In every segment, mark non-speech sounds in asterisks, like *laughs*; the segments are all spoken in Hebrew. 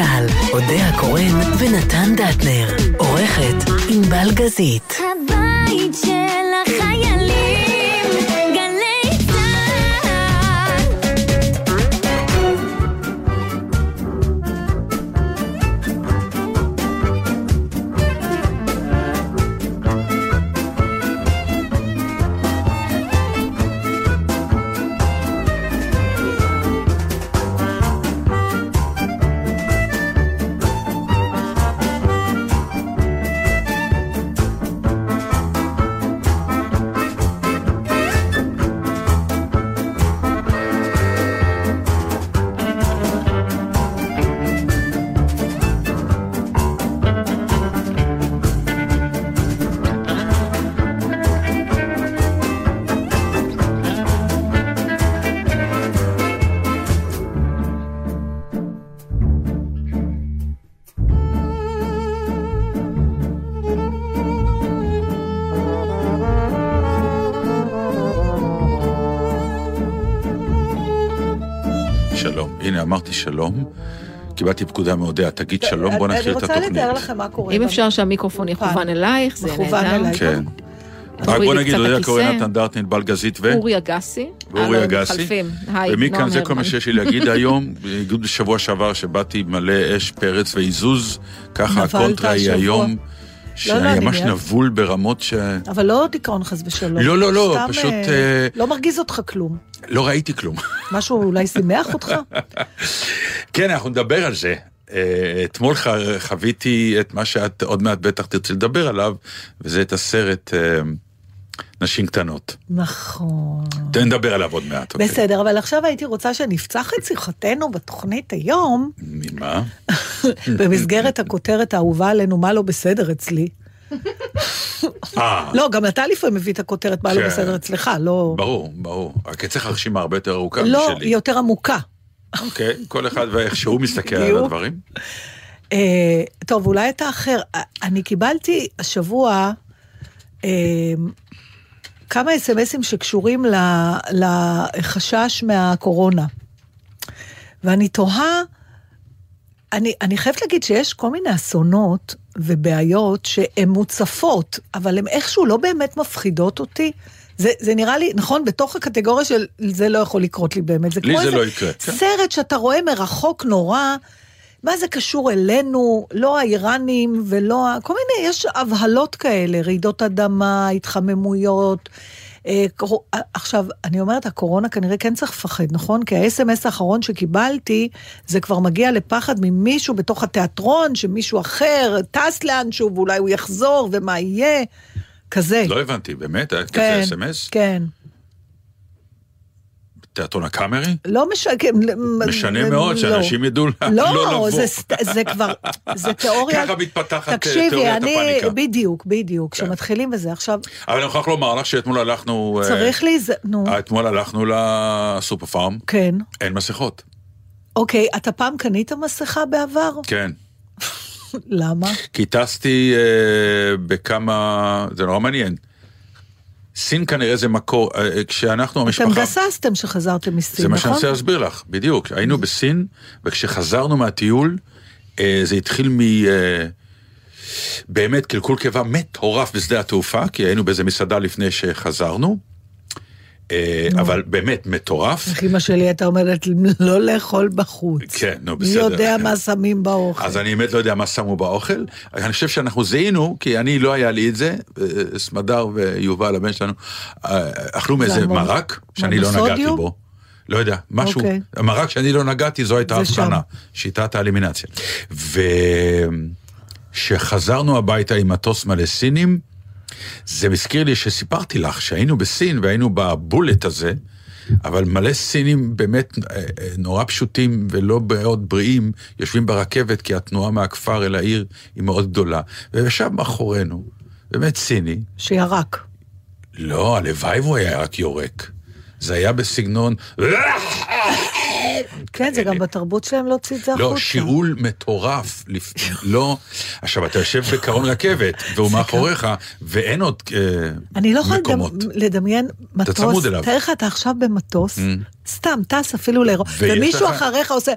צה"ל, אודה הקורן ונתן דטנר. עורכת ענבל גזית. הבית של החיילים, שלום. קיבלתי פקודה מאודיה, תגיד שלום, בוא נתחיל את אני התוכנית. רוצה לתאר לכם מה קורה. אם אפשר שהמיקרופון יכוון אלייך, זה מכוון נהדר. כן. רק בוא נגיד, אודיה. קורן, נתן דרטן, ענבל גזית ו... אורי אגסי. ואורי אגסי. ומכאן זה כל מה. שיש לי להגיד *laughs* היום. בניגוד בשבוע שעבר שבאתי מלא אש, פרץ ועיזוז, ככה הקונטרה היא. היום, לא, שאני אני ממש נבול ברמות ש... אבל לא דיכאון חס ושלום. לא, לא, לא, פשוט, אה, אה, לא מרגיז אותך כלום. לא ראיתי כלום. *laughs* משהו אולי שימח אותך? כן, אנחנו נדבר על זה. אה, אתמול חוויתי את מה שאת עוד מעט בטח תרצי לדבר עליו, וזה את הסרט אה, נשים קטנות. נכון. תן נדבר עליו עוד מעט, אוקיי? בסדר, אבל עכשיו הייתי רוצה שנפצח את שיחתנו בתוכנית היום, ממה? *laughs* במסגרת הכותרת האהובה עלינו, מה לא בסדר אצלי. אה, *laughs* לא, גם אתה לפעמים מביא את הכותרת מה לא כן. בסדר אצלך, לא... ברור, ברור. רק אצלך הרשימה הרבה יותר ארוכה לא, משלי. היא יותר עמוקה. אוקיי, כל אחד ואיך שהוא מסתכל על. הדברים. אה, טוב, אולי אתה אחר. אני קיבלתי השבוע אה, כמה אס.אם.אסים שקשורים לחשש מהקורונה. ואני תוהה, אני, אני חייבת להגיד שיש כל מיני אסונות ובעיות שהן מוצפות, אבל הן איכשהו לא באמת מפחידות אותי. זה, זה נראה לי, נכון, בתוך הקטגוריה של זה לא יכול לקרות לי באמת. זה לי זה איזה לא יקרה, כן. סרט שאתה רואה מרחוק נורא, מה זה קשור אלינו, לא האיראנים ולא ה... כל מיני, יש הבהלות כאלה, רעידות אדמה, התחממויות. אה, אה, עכשיו, אני אומרת, הקורונה כנראה כן צריך לפחד, נכון? כי האס.אם.אס האחרון שקיבלתי, זה כבר מגיע לפחד ממישהו בתוך התיאטרון, שמישהו אחר טס לאנשהו ואולי הוא יחזור, ומה יהיה, כזה. לא הבנתי, באמת? היה כזה כן, אס.אם.אס? כן. תיאטרון הקאמרי? לא משנה, משנה מאוד שאנשים ידעו לא לא, לבוא. סת- זה כבר, זה תיאוריה... ככה מתפתחת, אה, תקשיבי, תיאוריית אני, הפאניקה. בדיוק, בדיוק, כן. כשמתחילים בזה. עכשיו, אבל אני מוכרח לומר לך שאתמול הלכנו... אה, צריך לי, נו, אה, אתמול הלכנו לסופר פארם, כן. אין מסכות. אוקיי, אתה פעם קנית מסכה בעבר? כן. *laughs* למה? כי טסתי בכמה... זה נורא מעניין. סין כנראה זה מקור... אה, כשאנחנו, אתם המשפחה... גססתם שחזרתם מסין, זה מה שאני נכון? רוצה להסביר לך, בדיוק. היינו בסין, וכשחזרנו מהטיול, אה, זה התחיל מ... אה, באמת קלקול קיבה מטורף בשדה התעופה, כי היינו באיזה מסעדה לפני שחזרנו. אה, אבל באמת מטורף. איך אמא שלי הייתה אומרת לא לאכול בחוץ. כן, נו, מי בסדר. יודע מה שמים באוכל. אז אני באמת לא יודע מה שמו באוכל. אני חושב שאנחנו זיהינו, כי אני לא היה לי את זה, אה, סמדר ויובל, הבן שלנו, אה, אכלו מאיזה מרק שאני לא? נגעתי בו. לא יודע, משהו, אוקיי. המרק שאני לא נגעתי, זו הייתה הבחנה. שיטת האלימינציה. וכשחזרנו הביתה עם מטוס מלא סינים, זה מזכיר לי שסיפרתי לך שהיינו בסין והיינו בבולט הזה, אבל מלא סינים באמת אה, אה, נורא פשוטים ולא מאוד בריאים, יושבים ברכבת כי התנועה מהכפר אל העיר היא מאוד גדולה. וישב מאחורינו, באמת סיני, שירק. לא, הלוואי והוא היה רק יורק. זה היה בסגנון... כן, זה גם בתרבות שלהם להוציא את זה החוצה. לא, שיעול מטורף. לא, עכשיו, אתה יושב בקרון רכבת, *laughs* והוא מאחוריך, ואין עוד אה, אני לא יכולה מקומות. לדמ- לדמיין מטוס, צמוד אליו. תאר לך, אתה עכשיו במטוס, סתם, טס אפילו לאירופה, ומישהו אחריך עושה...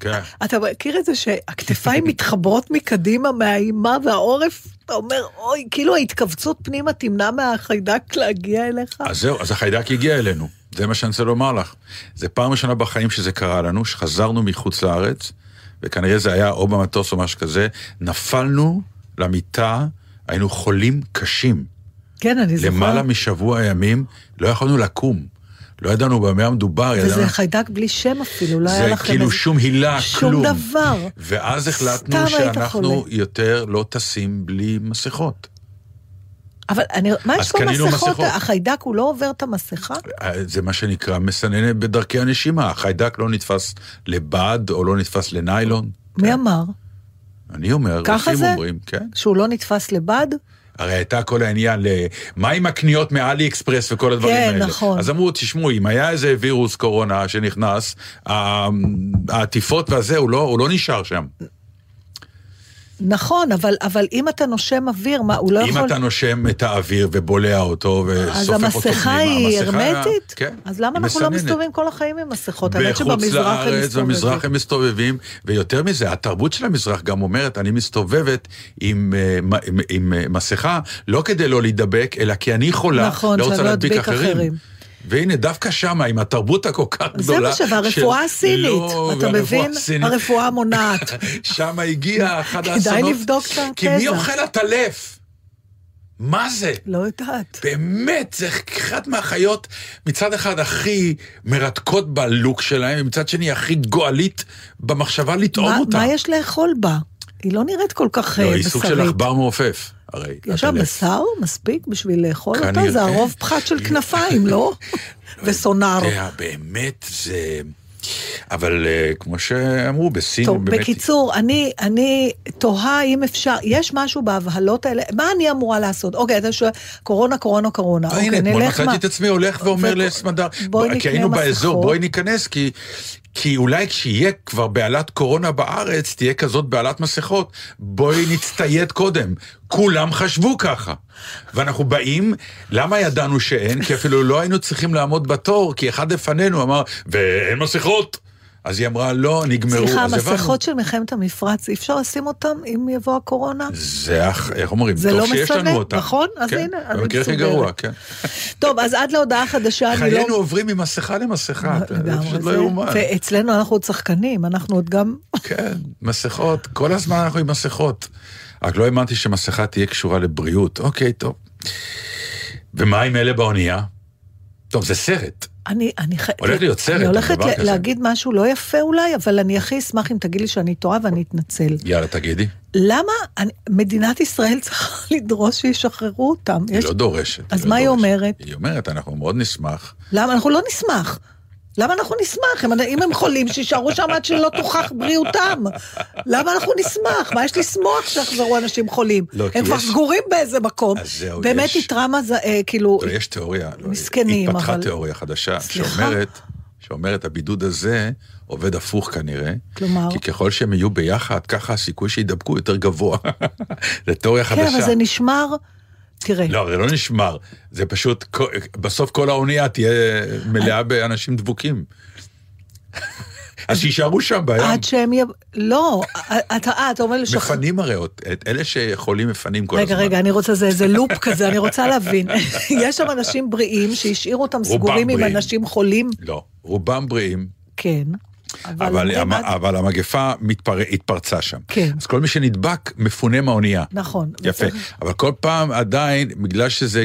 כן. *laughs* אתה מכיר את זה שהכתפיים מתחברות מקדימה מהאימה והעורף, אתה אומר, אוי, כאילו ההתכווצות פנימה תמנע מהחיידק להגיע אליך? אז זהו, אז החיידק הגיע אלינו. זה מה שאני רוצה לומר לך. זה פעם ראשונה בחיים שזה קרה לנו, שחזרנו מחוץ לארץ, וכנראה זה היה או במטוס או משהו כזה, נפלנו למיטה, היינו חולים קשים. כן, אני זוכרת. למעלה משבוע ימים, לא יכולנו לקום. לא ידענו במה המדובר, ידענו... וזה חיידק בלי שם אפילו, לא היה זה לכם כאילו איזה- שום הילה, שום כלום. דבר. ואז החלטנו שאנחנו. יותר לא טסים בלי מסכות. אבל אני, מה יש קנינו במסכות? מסכות. החיידק הוא לא עובר את המסכה? זה מה שנקרא מסננת בדרכי הנשימה. החיידק לא נתפס לבד או לא נתפס לניילון. מי כן. אמר? אני אומר, ככה זה? אומרים, כן. שהוא לא נתפס לבד? הרי הייתה כל העניין. מה עם הקניות מאלי אקספרס וכל הדברים כן, האלה? נכון. אז אמרו, תשמעו, אם היה איזה וירוס קורונה שנכנס, העטיפות והזה, הוא לא, הוא לא נשאר שם. נכון, אבל, אבל אם אתה נושם אוויר, מה, הוא לא אם יכול... אתה נושם את האוויר ובולע אותו וסופף אותו המסכה פנימה, היא המסכה- הרמטית? כן. אז למה היא אנחנו לא מסננת. מסתובבים כל החיים עם מסכות? האמת בחוץ שבמזרח הם לארץ, מסתובבים. במזרח הם מסתובבים, ויותר מזה, התרבות של המזרח גם אומרת, אני מסתובבת עם, אה, עם, עם אה, מסכה, לא כדי לא להידבק, אלא כי אני חולה, נכון, לא רוצה לא להדביק אחרים. אחרים. והנה, דווקא שמה, עם התרבות הכל כך זה גדולה. מה ש... והרפואה של- הסינית, לא, אתה מבין? הסינית. הרפואה המונעת. *laughs* שם הגיע אחד כדאי האסונות. לבדוק את כי מי התזה. אוכל עטלף? מה זה? לא יודעת. באמת, זה אחת מהחיות, מצד אחד הכי מרתקות בלוק שלהם, ומצד שני הכי גועלית במחשבה לטעום מה, אותה. מה יש לאכול בה? היא לא נראית כל כך לא, אה, היא סוג של בשרית. עכבר מעופף, הרי. יש שם. בשר מספיק בשביל לאכול אותו? זה הרוב פחת של כנפיים, לא? *laughs* וסונאר. באמת, זה... אבל אה, כמו שאמרו, בסין טוב, באמת... בקיצור, אני, אני תוהה אם אפשר, יש משהו בהבהלות האלה, מה אני אמורה לעשות? אוקיי, אתה שואל, קורונה, קורונה, קורונה. אוקיי, הנה, אתמול מצאתי את עצמי הולך ואומר ו- לסמדר, כי היינו באזור. בואי ניכנס, כי... כי אולי כשיהיה כבר בעלת קורונה בארץ, תהיה כזאת בעלת מסכות, בואי נצטייד קודם. כולם חשבו ככה. ואנחנו באים, למה ידענו שאין? כי אפילו לא היינו צריכים לעמוד בתור, כי אחד לפנינו אמר, ואין מסכות. אז היא אמרה, לא, נגמרו. סליחה. המסכות של מלחמת המפרץ, אי אפשר לשים אותם אם יבוא הקורונה? זה, איך אומרים, זה טוב לא שיש מסנן, לנו אותם. נכון? אז כן, הנה, אני במקרה הכי מסודרת. גרוע, כן. טוב, אז עד להודעה חדשה, אני לא... חיינו עוברים ממסכה למסכה, זה פשוט לא יאומן. ואצלנו אנחנו עוד שחקנים, אנחנו עוד גם... כן, מסכות, כל הזמן אנחנו עם מסכות. רק לא האמנתי שמסכה תהיה קשורה לבריאות. אוקיי, טוב. ומה עם אלה באונייה? טוב, זה סרט. אני, אני, ח- הולך להיות סרט, אני הולכת דבר ל- כזה. להגיד משהו לא יפה אולי, אבל אני הכי אשמח אם תגיד לי שאני טועה ואני אתנצל. יאללה, תגידי. למה אני, מדינת ישראל *laughs* צריכה לדרוש שישחררו אותם? היא יש- לא דורשת. אז לא מה היא דורשת. אומרת? היא אומרת, אנחנו מאוד נשמח. למה? אנחנו לא נשמח. למה אנחנו נשמח? אם, אם הם חולים, שיישארו שם עד שלא תוכח בריאותם. למה אנחנו נשמח? מה יש לשמוח שיחזרו אנשים חולים? לא, הם כבר יש- סגורים באיזה מקום. זהו, באמת יש- איתרע מז... אה, כאילו... לא, יש תיאוריה. לא, מסכנים, התפתחה אבל- תיאוריה חדשה, סליחה? שאומרת, שאומרת, הבידוד הזה עובד הפוך כנראה. כלומר? כי ככל שהם יהיו ביחד, ככה הסיכוי שידבקו יותר גבוה. *laughs* זה תיאוריה כן, חדשה. אבל זה נשמר... תראה, לא, זה לא נשמר. זה פשוט, בסוף כל האונייה תהיה מלאה באנשים דבוקים. אז שיישארו שם בים. עד שהם י... לא, אתה, אה, אתה אומר לשחרר... מפנים הרי, את אלה שחולים מפנים כל רגע, הזמן. רגע, אני רוצה, זה איזה לופ כזה, אני רוצה להבין. *laughs* יש שם אנשים בריאים שהשאירו אותם סגורים עם. אנשים חולים? לא, רובם בריאים, כן. אבל, אומרים, המ- עד- אבל המגפה מתפר... התפרצה שם. כן. אז כל מי שנדבק מפונה מהאונייה. נכון. יפה. וזה- אבל כל פעם עדיין, בגלל שזה,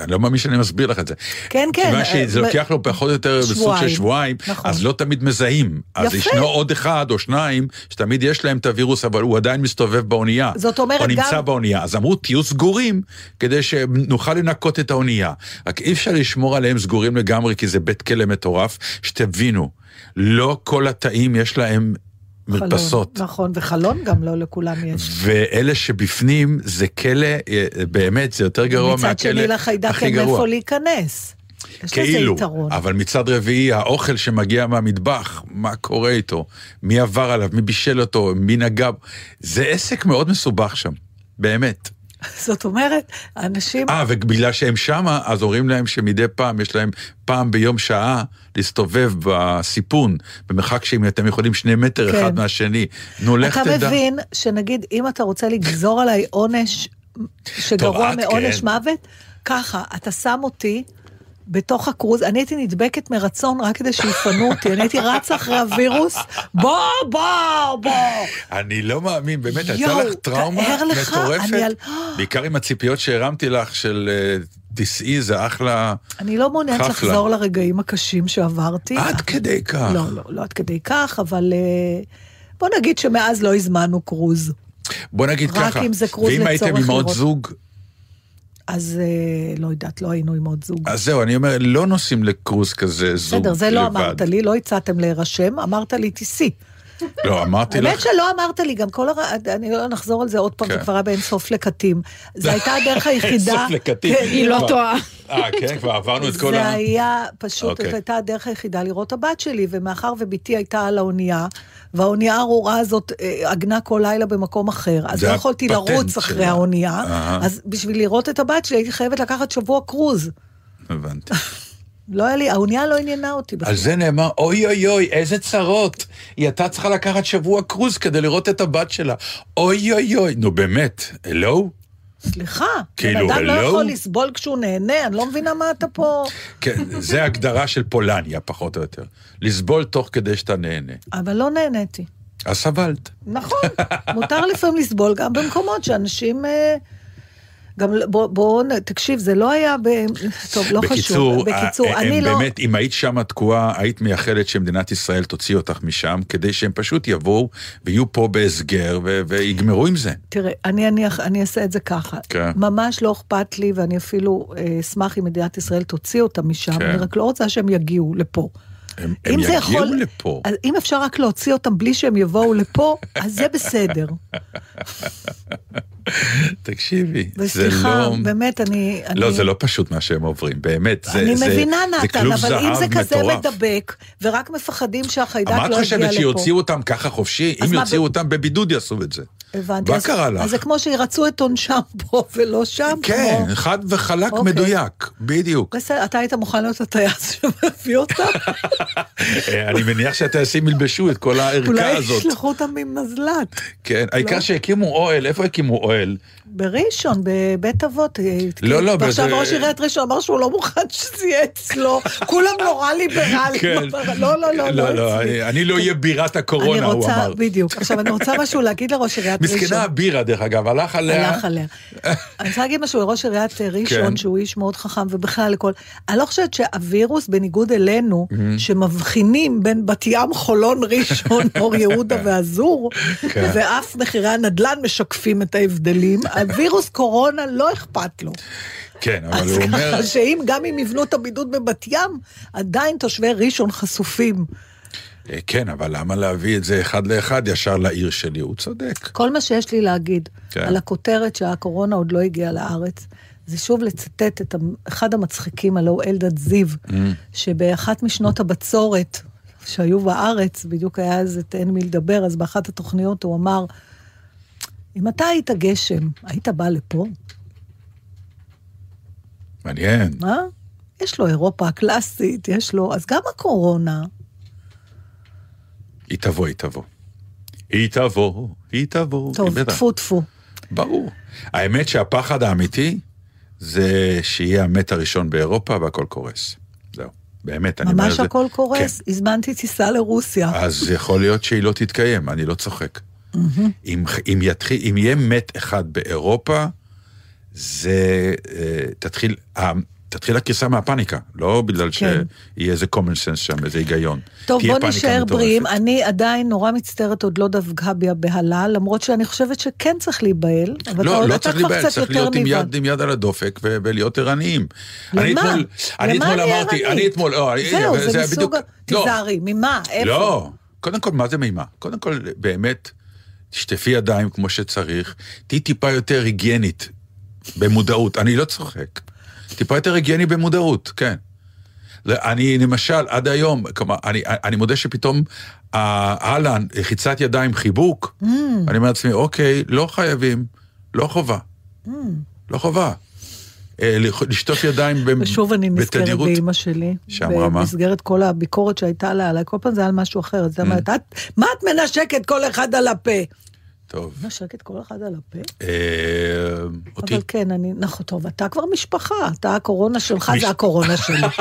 אני לא מאמין שאני מסביר לך את זה. כן, כן. כיוון אה, שזה ב- לוקח לו פחות או יותר בסוג של שבועיים. נכון. אז לא תמיד מזהים. אז יפה. ישנו עוד אחד או שניים, שתמיד יש להם את הווירוס, אבל הוא עדיין מסתובב באונייה. זאת אומרת, או נמצא גם- באונייה. אז אמרו, תהיו סגורים, כדי שנוכל לנקות את האונייה. רק אי אפשר לשמור עליהם סגורים לגמרי, כי זה בית כלא מטורף. שתבינו, לא כל התאים יש להם חלון, מרפסות. נכון, וחלון גם לא לכולם יש. ואלה שבפנים זה כלא, אה, באמת, זה יותר גרוע מהכלא מצד שני לחיידק הכי אין גרוע. מאיפה להיכנס. יש כאילו. אבל מצד רביעי, האוכל שמגיע מהמטבח, מה קורה איתו? מי עבר עליו? מי בישל אותו? מי נגע? זה עסק מאוד מסובך שם, באמת. *laughs* זאת אומרת, אנשים... אה, ובגלל שהם שמה, אז אומרים להם שמדי פעם יש להם פעם ביום שעה להסתובב בסיפון, במרחק שאם אתם יכולים שני מטר כן. אחד מהשני. נו, לך אתה תדע. מבין שנגיד, אם אתה רוצה לגזור עליי עונש שגרוע מעונש כן. מוות, ככה, אתה שם אותי בתוך הקרוז, אני הייתי נדבקת מרצון רק כדי שיפנו אותי, אני הייתי רצה אחרי הווירוס, בוא, בוא, בוא. אני לא מאמין, באמת, הייתה לך טראומה מטורפת? על- בעיקר עם הציפיות שהרמתי לך של אה, תיסעי, זה אחלה... אני לא מעוניינת חפלה. לחזור לרגעים הקשים שעברתי. עד כדי כך. לא, לא, לא עד כדי כך, אבל אה, בוא נגיד שמאז לא הזמנו קרוז. בוא נגיד רק ככה, אם זה קרוז ואם הייתם לצורך עם עוד לראות. זוג, אז אה, לא יודעת, לא היינו עם עוד זוג. אז זהו, אני אומר, לא נוסעים לקרוז כזה זוג לבד. בסדר, זה לא אמרת לי, לא הצעתם להירשם, אמרת לי תיסעי. לא, אמרתי האמת לך, שלא אמרת לי, גם כל הר... אני לא נחזור על זה עוד פעם, כן. זה כבר היה באין סוף לקטים. זו הייתה הדרך *laughs* היחידה. סוף לקטים. כן, היא לא טועה. אה, כן, כבר עברנו את כל זה ה... היה פשוט, אוקיי. זאת הייתה הדרך היחידה לראות הבת שלי, ומאחר ובתי הייתה על האונייה, והאונייה הארורה הזאת אה, עגנה כל לילה במקום אחר, אז לא יכולתי לרוץ אחרי. האונייה, אהה. אז בשביל לראות את הבת שלי הייתי חייבת לקחת שבוע קרוז. הבנתי. *laughs* לא היה לי, האונייה לא עניינה אותי בכלל. על זה נאמר, אוי אוי אוי, איזה צרות. היא הייתה צריכה לקחת שבוע קרוז כדי לראות את הבת שלה. אוי אוי אוי, נו באמת, הלו? סליחה, כאילו, בן אדם לא? יכול לסבול כשהוא נהנה, אני לא מבינה מה אתה פה... כן, זה הגדרה של פולניה, פחות או יותר. לסבול תוך כדי שאתה נהנה. אבל לא נהניתי. אז סבלת. נכון, מותר לפעמים לסבול גם במקומות שאנשים... אה, גם בוא, בוא, נ- תקשיב, זה לא היה ב... טוב, לא בקיצור, חשוב. בקיצור, אה, אני הם לא... באמת, אם היית שם תקועה, היית מייחלת שמדינת ישראל תוציא אותך משם, כדי שהם פשוט יבואו ויהיו פה בהסגר ו- ויגמרו עם זה. תראה, אני, אני, אני אעשה את זה ככה. כן. ממש לא אכפת לי, ואני אפילו אה, אשמח אם מדינת ישראל תוציא אותם משם, כן. אני רק לא רוצה שהם יגיעו לפה. הם, הם יגיעו יכול- לפה. אז אם אפשר רק להוציא אותם בלי שהם יבואו לפה, אז זה בסדר. *laughs* *laughs* תקשיבי, זה וסליחה, לא... באמת, אני... לא, אני... זה לא פשוט מה שהם עוברים, באמת. זה, אני זה, מבינה, זה נתן, אבל אם זה כזה מטורף. מדבק, ורק מפחדים שהחיידק לא מה יגיע את לפה. חושבת שיוציאו אותם ככה חופשי? אם מה, יוציאו ב- אותם בבידוד יעשו את זה. הבנתי. מה אז- קרה לך? אז זה כמו שירצו את עונשם *laughs* פה ולא שם. כן, כמו... חד וחלק אוקיי. מדויק, בדיוק. בסדר, אתה היית מוכן להיות הטייס שמביא אותם? *laughs* אה, אני מניח שהטייסים ילבשו את כל הערכה אולי הזאת. ישלחו אותם עם מזל"ט. כן, העיקר לא. שהקימו אוהל, איפה הקימו אוהל? Joel, בראשון, בבית אבות. אה, לא, לא, ועכשיו בזה- ראש עיריית ראשון אמר שהוא לא מוכן שזה יהיה אצלו. כולם נורא ליברליים. כן. לא, לא, לא, לא, לא, אצלי. אני- לא אהיה בירת הקורונה, הוא רוצה, אמר. בדיוק. עכשיו, אני רוצה משהו להגיד לראש עיריית ראשון. מסכנה הבירה, דרך אגב, הלך עליה. הלך עליה. אני רוצה להגיד משהו לראש עיריית ראשון, כן. שהוא איש מאוד חכם, ובכלל לכל... אני לא חושבת שהווירוס, בניגוד אלינו, שמבחינים בין בת ים, חולון, ראשון, אור יהודה *laughs* ואזור, כן. ואף מחירי הנדל"ן משקפים את ההבדלים, *laughs* הווירוס קורונה לא אכפת לו. כן, אבל אז הוא אומר... ככה שאם, גם אם יבנו את הבידוד בבת ים, עדיין תושבי ראשון חשופים. אה, כן, אבל למה להביא את זה אחד לאחד ישר לעיר שלי? הוא צודק. כל מה שיש לי להגיד כן. על הכותרת שהקורונה עוד לא הגיעה לארץ, זה שוב לצטט את אחד המצחיקים, הלוא הוא אלדד זיו, Mm. שבאחת משנות הבצורת שהיו בארץ, בדיוק היה אז את אין מי לדבר, אז באחת התוכניות הוא אמר, אם אתה היית גשם, היית בא לפה? מעניין. מה? יש לו אירופה הקלאסית, יש לו... אז גם הקורונה, היא תבוא, היא תבוא. היא תבוא, היא תבוא. טוב. טפו טפו. ברור. האמת שהפחד האמיתי זה שיהיה המת הראשון באירופה והכל קורס. זהו. באמת, אני אומר את ממש זה. הכל קורס. כן. הזמנתי טיסה לרוסיה. אז יכול להיות שהיא לא תתקיים, אני לא צוחק. אם, אם, יתחיל, אם יהיה מת אחד באירופה, זה אה, תתחיל, אה, תתחיל הקריסה מהפאניקה, לא בגלל כן. שיהיה איזה common sense שם, איזה היגיון. טוב, בוא נשאר. בריאים. אני עדיין נורא מצטערת, עוד לא דבקה בי הבהלה, למרות שאני חושבת שכן צריך להיבהל. אבל לא, אתה- לא אתה צריך להיבהל, צריך להיות עם. יד, עם יד על הדופק ו- ולהיות ערניים. למה? אני אתמול, אני למה אתמול אני אמרתי? אני אתמול, לא, אני- זהו, זה היה מסוג... בדיוק- לא, תיזהרי, ממה? איפה? לא, קודם כל, מה זה מימה? קודם כל, באמת, תשטפי ידיים כמו שצריך, תהיי טיפה יותר היגיינית, במודעות, אני לא צוחק. טיפה יותר היגייני במודעות, כן. לא, אני למשל, עד היום, כלומר, אני, אני מודה שפתאום, אה, אהלן, לחיצת ידיים, חיבוק, Mm. אני אומר לעצמי, אוקיי, לא חייבים, לא חובה. Mm. לא חובה. אה, לשטוף ידיים ב- ושוב אני נזכרת בתדירות. באימא שלי. שאמרה מה? במסגרת כל הביקורת שהייתה לה עליי, כל פעם זה היה על משהו אחר. היא אומרת, "את- מה את מנשקת כל אחד על הפה? טוב. מנשקת כל אחד על הפה? אה, אותי, אבל כן, אני, נכון, טוב, אתה כבר משפחה, אתה הקורונה שלך, זה הקורונה שלי. *laughs*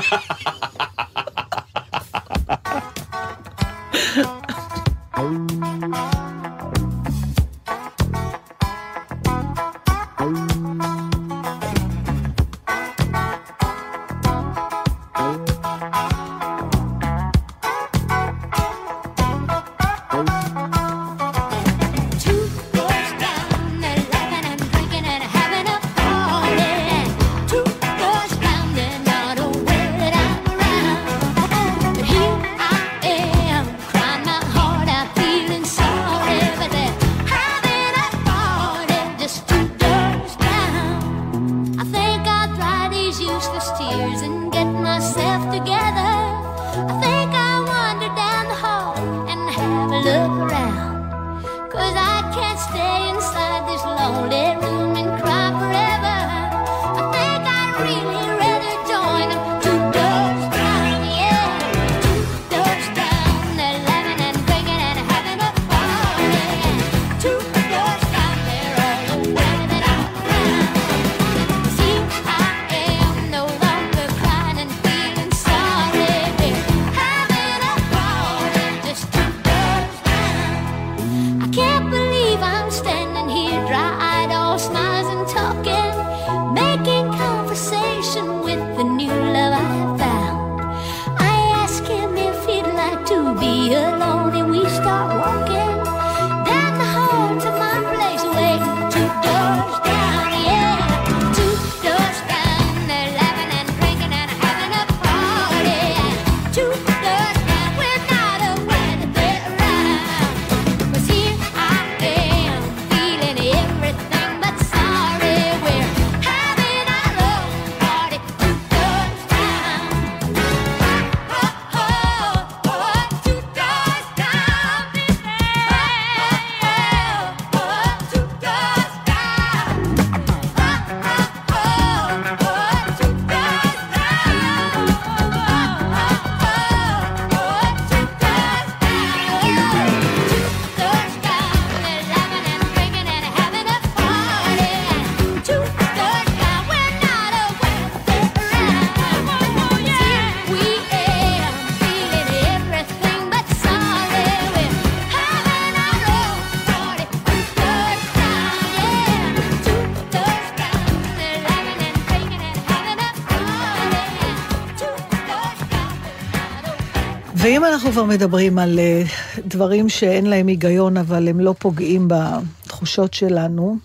ואם אנחנו כבר מדברים על אה, דברים שאין להם היגיון, אבל הם לא פוגעים בתחושות שלנו,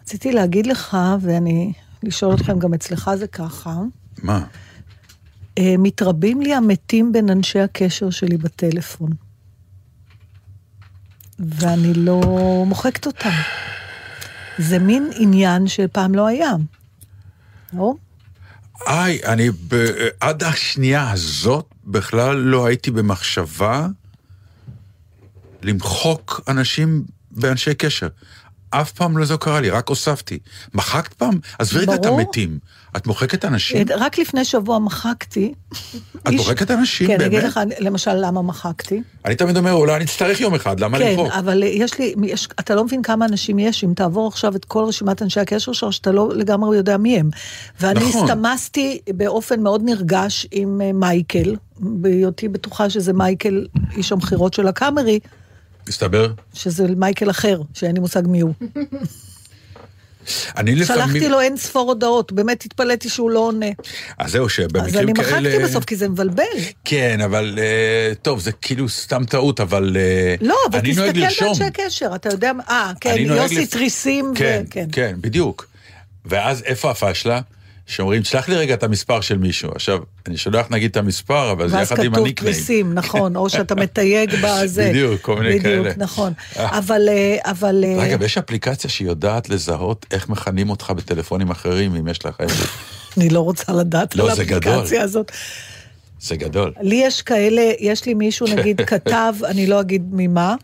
רציתי להגיד לך, ואני, לשאול אתכם, גם אצלך זה ככה, מה? אה, מתרבים לי המתים בין אנשי הקשר שלי בטלפון. ואני לא מוחקת אותם. זה מין עניין שפעם לא היה. לא? איי, אני ב... עד השנייה הזאת בכלל לא הייתי במחשבה למחוק אנשים באנשי קשר. אף פעם לא זה קרה לי, רק הוספתי. מחקת פעם? עזבי רגע את. המתים. את מוחקת אנשים? רק לפני שבוע מחקתי. את איש- מוחקת אנשים, כן, אני אגיד באמת? לך, למשל, למה מחקתי. אני תמיד אומר, אולי אני אצטרך יום אחד, למה כן, למחוק? אבל יש לי, יש, אתה לא מבין כמה אנשים יש, אם תעבור עכשיו את כל רשימת אנשי הקשר שלך, שאתה לא לגמרי יודע מי הם. ואני נכון. הסתמסתי באופן מאוד נרגש עם אה, מייקל, בהיותי בטוחה שזה מייקל, איש המכירות של הקאמרי, מסתבר? שזה מייקל אחר, שאין לי מושג מי הוא. אני לפעמים... שלחתי לו אין ספור הודעות, באמת התפלאתי שהוא לא עונה. אז זהו, אז שבמקרים אני כאלה... מחקתי בסוף, כי זה מבלבל. כן, אבל אה, טוב, זה כאילו סתם טעות, אבל... אה, לא, אבל אני תסתכל. באנשי הקשר, אתה יודע, אה, כן, אני יוסי לפ- תריסים, כן, וכן. כן, בדיוק. ואז איפה הפשלה? שאומרים, שלח לי רגע את המספר של מישהו. עכשיו, אני שולח נגיד את המספר, אבל זה ואז יחד עם כתוב הניקניים. תריסים, נכון, או שאתה מתייג *laughs* בזה. בדיוק, כל מיני בדיוק, כאלה. נכון. אה. *laughs* אבל, אה, אבל... אה, רגע, ויש אפליקציה שיודעת לזהות איך מכנים אותך בטלפונים אחרים, אם יש לך איזה... *laughs* אני לא רוצה לדעת לא, על. האפליקציה הזאת. זה גדול. לי יש כאלה, יש לי מישהו נגיד כתב, אני לא אגיד ממה,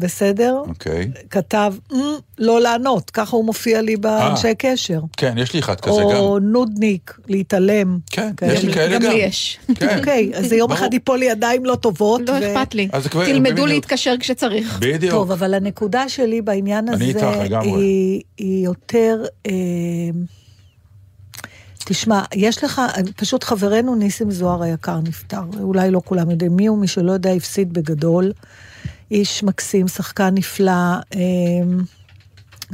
בסדר? אוקיי. כתב, "מ, לא לענות, ככה הוא מופיע לי באנשי קשר. כן, יש לי אחד כזה גם. או נודניק, להתעלם. כן, כאלה. יש לי כאלה גם גם. לי יש. כן. אוקיי, אז זה יום. אחד ייפול לי ידיים לא טובות. לא ו- אכפת לי. אז כבר- תלמדו. להתקשר כשצריך. בדיוק. טוב, אבל הנקודה שלי בעניין הזה אני איתך לגמרי. היא, היא יותר... אה, תשמע, יש לך, פשוט חברנו ניסים זוהר היקר נפטר, אולי לא כולם יודעים מי הוא, מי שלא יודע, הפסיד בגדול. איש מקסים, שחקן נפלא, אה,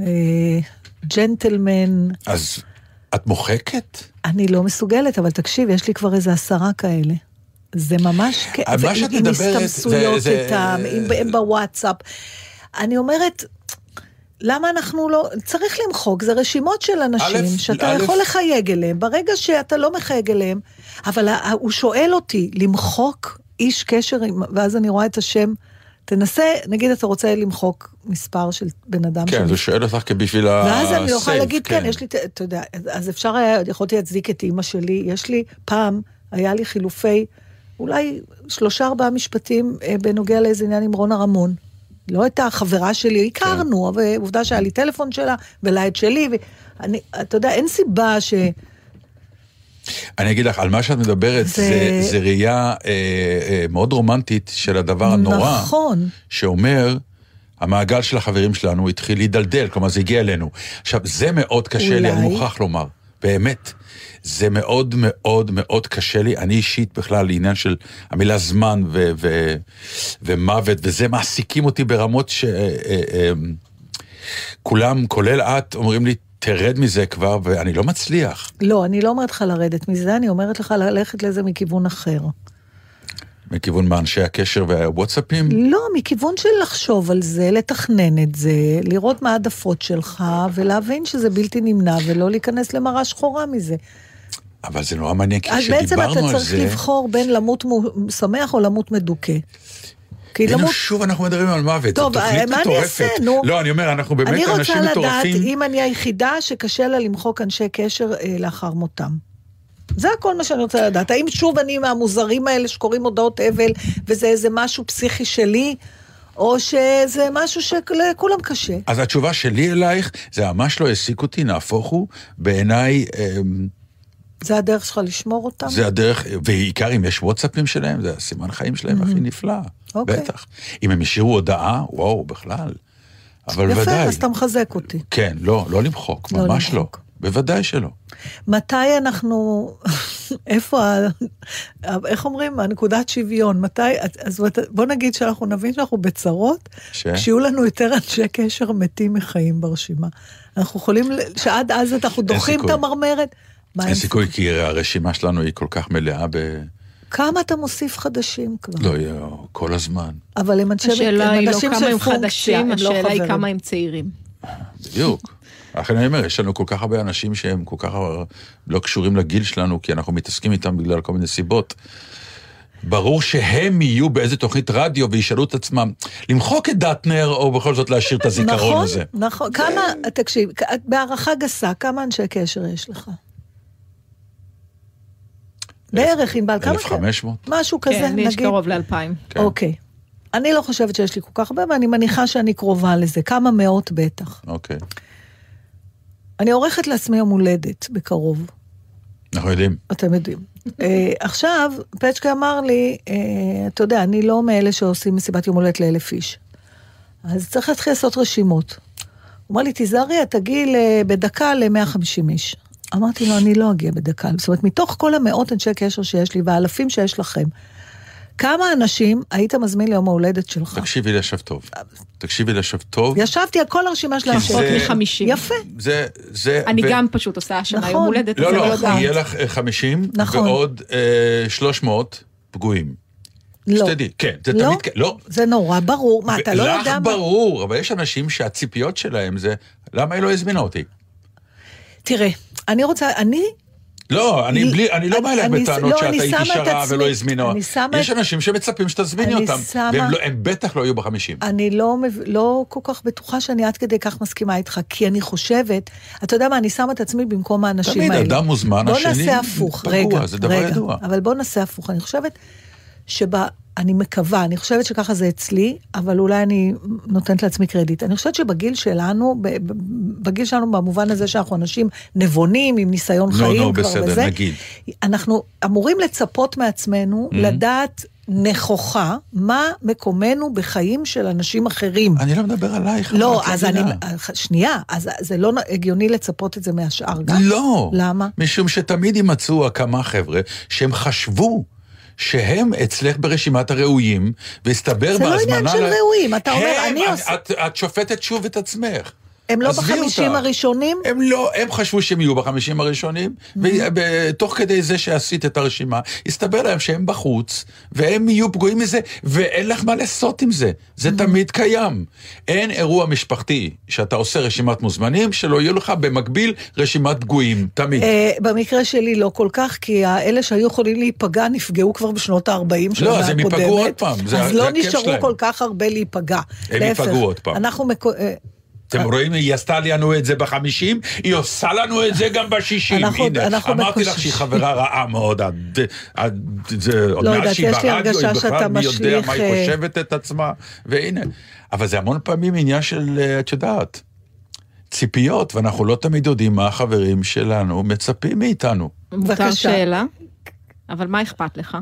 אה, ג'נטלמן, אז את מוחקת? אני לא מסוגלת, אבל תקשיב, יש לי כבר איזה עשרה כאלה. זה ממש... כ- מה שאת עם מדברת, הסתמסויות איתם, עם- הם בוואטסאפ. אני אומרת, למה אנחנו לא... צריך למחוק, זה רשימות של אנשים שאתה יכול לחייג אליהם. ברגע שאתה לא מחייג אליהם, אבל הוא שואל אותי, למחוק איש קשר, עם- ואז אני רואה את השם, תנסה, נגיד אתה רוצה למחוק מספר של בן אדם כן, הוא שואל אותך בשביל ה... ואז אני לא יכולה save, להגיד, כן, יש לי, אתה יודע, אז אפשר היה, יכולתי להצדיק את אימא שלי, יש לי, פעם, היה לי חילופי, אולי שלושה ארבעה משפטים אה, בנוגע לאיזה עניין עם רונה רמון. לא הייתה חברה שלי, הכרנו, אבל עובדה שהיה לי טלפון שלה, ולה את שלי, ואני, אתה יודע, אין סיבה ש... אני אגיד לך, על מה שאת מדברת, זה- זה, זה ראייה אה, אה, מאוד רומנטית של הדבר הנורא, נכון. שאומר, המעגל של החברים שלנו התחיל להידלדל, כלומר זה הגיע אלינו. עכשיו, זה מאוד קשה לי, אני אולי. מוכרח לומר, באמת. זה מאוד מאוד מאוד קשה לי, אני אישית בכלל, לעניין של המילה זמן ו- ו- ומוות, וזה מעסיקים אותי ברמות ש... אה, אה, אה, כולם, כולל את, אומרים לי, תרד מזה כבר, ואני לא מצליח. לא, אני לא אומרת לך לרדת מזה, אני אומרת לך ללכת לזה מכיוון אחר. מכיוון מאנשי הקשר והוואטסאפים? לא, מכיוון של לחשוב על זה, לתכנן את זה, לראות מה העדפות שלך, ולהבין שזה בלתי נמנע, ולא להיכנס למראה שחורה מזה. אבל זה נורא מעניין, כי אז בעצם אתה כשדיברנו על צריך זה... לבחור בין למות מו- שמח או למות מדוכא. כי הנה למות... שוב אנחנו מדברים על מוות, טוב, זו תוכנית מה אני מטורפת. אעשה, נו? לא, אני אומר, אנחנו באמת אני אנשים רוצה לדעת מטורפים. אם אני היחידה שקשה לה למחוק אנשי קשר אה, לאחר מותם. זה הכל מה שאני רוצה לדעת. האם שוב אני מהמוזרים האלה שקוראים הודעות אבל, וזה איזה משהו פסיכי שלי, או שזה משהו שלכולם קשה. אז התשובה שלי אלייך, זה ממש לא העסיק אותי, נהפוך הוא, בעיניי אמ, זה הדרך שלך לשמור אותם? זה הדרך, בעיקר אם יש וואטסאפים שלהם, זה הסימן חיים שלהם הכי נפלא, אוקיי. בטח. אם הם השאירו הודעה, וואו, בכלל. אבל יפה, ודאי. אז אתה מחזק אותי. כן, לא, לא למחוק, לא ממש לא. למחוק. בוודאי שלא. מתי אנחנו, *laughs* איפה, ה- *laughs* איך אומרים, הנקודת שוויון, מתי, אז בוא נגיד שאנחנו נבין שאנחנו בצרות, ש? כשיהיו לנו יותר אנשי קשר מתים מחיים ברשימה. אנחנו יכולים, שעד אז אנחנו דוחים את. המרמרת. מה אין סיכוי, כי הרשימה שלנו היא כל כך מלאה ב... כמה אתה מוסיף חדשים כבר? לא, יו, כל הזמן. אבל הם אנשי, השאלה הם היא לא אנשים כמה של הם פונקציה, חדשים, לא השאלה היא. כמה הם צעירים. בדיוק. לכן אני אומר, יש לנו כל כך הרבה אנשים שהם כל כך לא קשורים לגיל שלנו, כי אנחנו מתעסקים איתם בגלל כל מיני סיבות. ברור שהם יהיו באיזה תוכנית רדיו וישאלו את עצמם, למחוק את דטנר, או בכל זאת להשאיר את הזיכרון נכון, הזה. נכון. כמה, תקשיב, בהערכה גסה, כמה אנשי קשר יש לך? בערך, ענבל, כמה? 1,500? משהו כזה, כן, לי יש נגיד. קרוב לאלפיים. כן. אוקיי. אני לא חושבת שיש לי כל כך הרבה, ואני מניחה שאני קרובה לזה. כמה מאות בטח. אוקיי. אני עורכת לעצמי יום הולדת בקרוב, אנחנו יודעים. אתם יודעים. אה, עכשיו, פצ'קה אמר לי, אה, אתה יודע, אני לא מאלה שעושים מסיבת יום הולדת לאלף איש. אז צריך להתחיל לעשות רשימות. הוא אמר לי, תיזהרי, את תגיעי ל- בדקה ל-150 איש. אמרתי לו, אני לא אגיע בדקה. זאת אומרת, מתוך כל המאות אנשי קשר שיש לי והאלפים שיש לכם, כמה אנשים היית מזמין ליום ההולדת שלך? תקשיבי לי עכשיו טוב. תקשיבי לי עכשיו טוב. ישבתי על כל הרשימה של האנשי זה- קשר. פחות מחמישים. יפה. זה, זה... אני ו- גם פשוט עושה השנה נכון. יום הולדת, לא, לא, יודעת. יהיה לך אה, 50, נכון. ועוד אה, 300 פגועים. לא. שתדעי, כן, זה לא? תמיד, לא. זה נורא ברור. מה, אתה לא יודע לך מה... ברור, אבל יש אנשים שהציפיות שלהם זה, למה היא לא הזמינה אותי? תראה, אני רוצה, אני לא, אני, לי- בלי, אני לא בא אני- בטענות לא, שאת היית ישרה עצמי- ולא הזמינה. אני שמה יש אנשים שמצפים שתזמיני אותם, שמה- והם לא, בטח לא יהיו בחמישים. אני לא, לא כל כך בטוחה שאני עד כדי כך מסכימה איתך, כי אני חושבת, אתה יודע מה, אני שמה את עצמי במקום האנשים תמיד האלה. אדם מוזמן, השני פגוע, זה דבר רגע, ידוע. אבל בוא נעשה הפוך, אני חושבת שבה, אני מקווה, אני חושבת שככה זה אצלי, אבל אולי אני נותנת לעצמי קרדיט. אני חושבת שבגיל שלנו, בגיל שלנו במובן הזה שאנחנו אנשים נבונים, עם ניסיון נו, חיים נו, כבר בסדר, וזה, נגיד. אנחנו אמורים לצפות מעצמנו Mm-hmm. לדעת נכוחה מה מקומנו בחיים של אנשים אחרים. אני לא מדבר עלייך, לא, אז אני... מבינה. שנייה, אז זה לא הגיוני לצפות את זה מהשאר גם? לא. למה? משום שתמיד יימצאו כמה חבר'ה שהם חשבו שהם אצלך ברשימת הראויים, והסתבר זה לא בהזמנה... עניין של ראויים, אתה אומר, אני את, עוש- את, את שופטת שוב את עצמך. הם לא בחמישים. הראשונים? הם לא, הם חשבו שהם יהיו בחמישים הראשונים, ותוך כדי זה שעשית את הרשימה, הסתבר להם שהם בחוץ, והם יהיו פגועים מזה, ואין לך מה לעשות עם זה. זה תמיד קיים. אין אירוע משפחתי שאתה עושה רשימת מוזמנים, שלא יהיו לך במקביל רשימת פגועים, תמיד. אה, במקרה שלי לא כל כך, כי האלה שהיו יכולים להיפגע נפגעו כבר בשנות ה-40 של לא, המאה אז הם הקודמת. ייפגעו עוד פעם, אז לא נשארו. כל כך הרבה להיפגע. הם ייפגעו עוד פעם. מקו- אה, אתם רואים, היא עשתה לנו את זה בחמישים, היא עושה לנו את זה גם בשישים. אנחנו- הנה, אנחנו אמרתי לך. שהיא חברה רעה מאוד, עד, לא מאז יודעת, שהיא יש לי ברדיו, הרגשה היא בכלל מי יודע מה היא אה, חושבת את עצמה, והנה. אבל זה המון פעמים עניין של, אה, את יודעת, ציפיות, ואנחנו לא תמיד יודעים מה החברים שלנו מצפים מאיתנו. בבקשה. שאלה, אבל מה אכפת לך?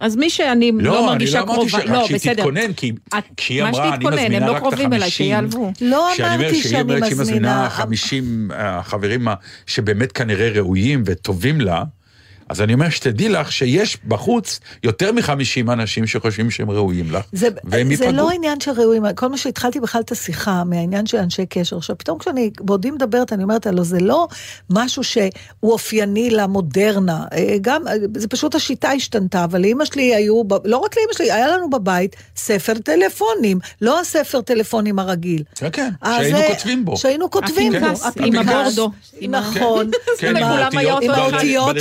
אז מי שאני לא, לא, אני מרגישה לא אמרתי קרובה, ש- רק שהיא תתכונן, כי כשהיא מה אמרה, אני מזמינה לא רק את קרובים אליי, החמישים. שיעלבו. לא כשאני אומר אמרתי שהיא שאני אומרת שהיא מזמינה מזמינה... 50 החברים ה- שבאמת כנראה ראויים וטובים לה, אז אני אומר שתדעי לך שיש בחוץ יותר מ-50 אנשים שחושבים שהם ראויים לך, זה, והם זה ייפגעו. לא עניין של ראויים, כל מה שהתחלתי בכלל את השיחה מהעניין של אנשי קשר. עכשיו, פתאום כשאני בעודי מדברת, אני אומרת, הלוא זה לא משהו שהוא אופייני למודרנה. אה, גם, אה, זה פשוט השיטה השתנתה, אבל לאמא שלי היו, לא רק לאמא שלי, היה לנו בבית ספר טלפונים, לא הספר טלפונים הרגיל. כן, כן, אה, שהיינו זה- כותבים בו. שהיינו כותבים בו. הפנקס, כן, עם הפנקס. הבורדו. נכון. כן, עם עם האותיות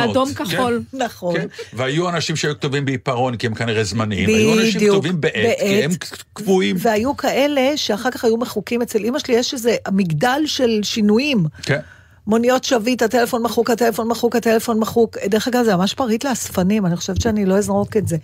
באדום כן. כחול. נכון. כן, והיו אנשים שהיו כתובים בעיפרון כי הם כנראה זמניים, היו אנשים כתובים בעט כי הם קבועים. והיו כאלה שאחר כך היו מחוקים אצל אמא שלי, יש איזה מגדל של שינויים. כן. מוניות שביט, הטלפון מחוק, הטלפון מחוק, הטלפון מחוק. דרך אגב, זה ממש פריט לאספנים, אני חושבת שאני לא אזרוק את זה.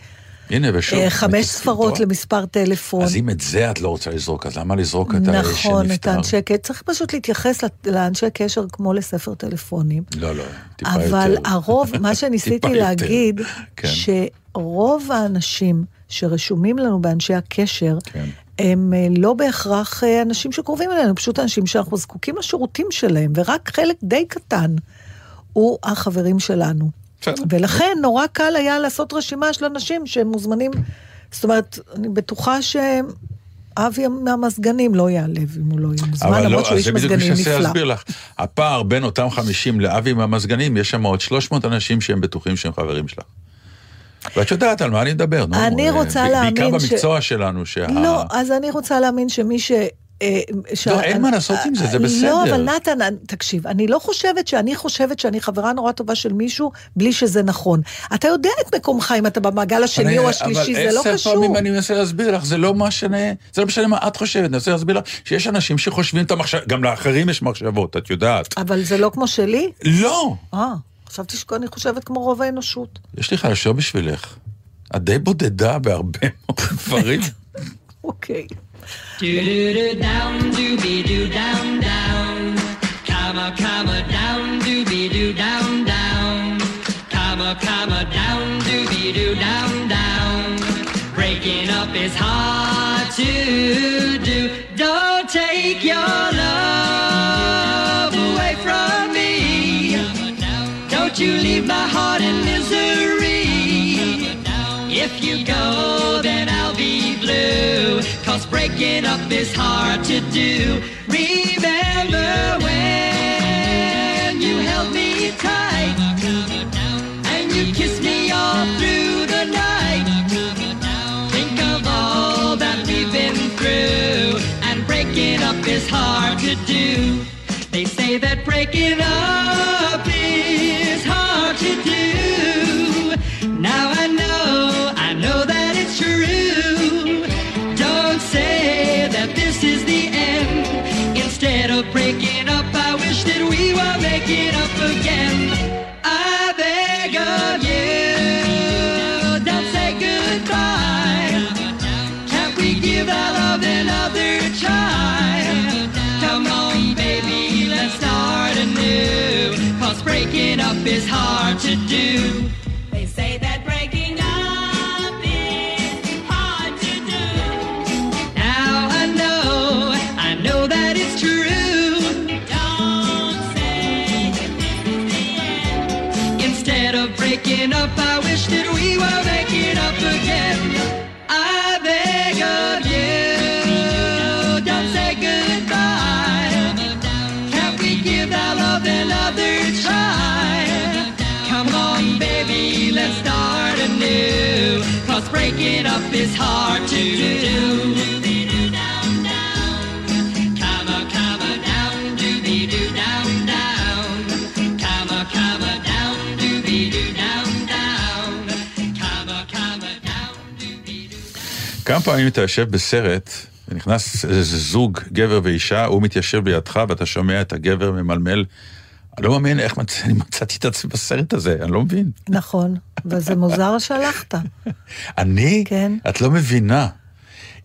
הנה, ושוב. אה, חמש ספרות. למספר טלפון. אז אם את זה את לא רוצה לזרוק, אז למה לזרוק את האש שנפטר? נכון, את האנשי קשר. צריך פשוט להתייחס לאנשי קשר כמו לספר טלפונים. לא, לא, טיפה אבל יותר. הרוב, מה שניסיתי. להגיד, כן. שרוב האנשים שרשומים לנו באנשי הקשר, כן. הם אה, לא בהכרח אה, אנשים שקרובים אלינו, פשוט אנשים שאנחנו זקוקים לשירותים שלהם, ורק חלק די קטן הוא החברים שלנו. ולכן נורא קל היה לעשות רשימה של אנשים שהם מוזמנים, זאת אומרת, אני בטוחה שאבי מהמזגנים לא ייעלב אם הוא לא יהיה מוזמן, אבל למרות לא, שהוא איש זה בדיוק מה מזגנים שאני נפלא. להסביר לך. הפער בין אותם 50 לאבי מהמזגנים, יש שם עוד 300 אנשים שהם בטוחים שהם חברים שלך. ואת יודעת על מה אני מדבר, נו. אני אה, רוצה להאמין בעיקר ש- במקצוע שלנו, שה... לא, אז אני רוצה להאמין שמי ש- לא, אין מה לעשות עם זה, זה לא, בסדר. אבל נתן, תקשיב, אני לא חושבת שאני חושבת שאני חברה נורא טובה של מישהו בלי שזה נכון. אתה יודע את מקומך אם אתה במעגל השני או השלישי, זה לא אבל עשר קשור. פעמים אני מנסה להסביר לך, זה לא משנה, זה לא משנה מה את חושבת, אני מנסה להסביר לך שיש אנשים שחושבים את המחשב, גם לאחרים יש מחשבות, את יודעת. אבל זה לא כמו שלי? לא, אה, חשבתי שאני חושבת כמו רוב האנושות. יש לי חדשות בשבילך. את די בודדה בהרבה מאוד *laughs* דברים. אוקיי. Do-do-do down, dooby-doo down, down. Comma, comma, down, dooby-doo down, down. Comma, comma, down, dooby-doo down, down. Breaking up is hard to do. Don't take your love away from me. Don't you leave my heart in misery. If you go, then I'll be blue. Cause breaking up is hard to do. Remember when you held me tight and you kissed me all through the night. Think of all that we've been through, and breaking up is hard to do. They say that breaking up is Breaking up is hard to do. Let's start anew. Cause breaking up is hard to do. Come on, come on, down, doobie doo, down, down. Come on, come on, down, doobie doo, down, down. Come on, come on, down, doobie doo. כמה פעמים אתה יושב בסרט, ונכנס איזה זוג, גבר ואישה, הוא מתיישב לידך ואתה שומע את הגבר ממלמל. אני לא מאמין איך מצ... אני מצאתי את עצמי בסרט הזה, אני לא מבין. נכון, וזה מוזר שהלכת. *laughs* אני? כן. את לא מבינה.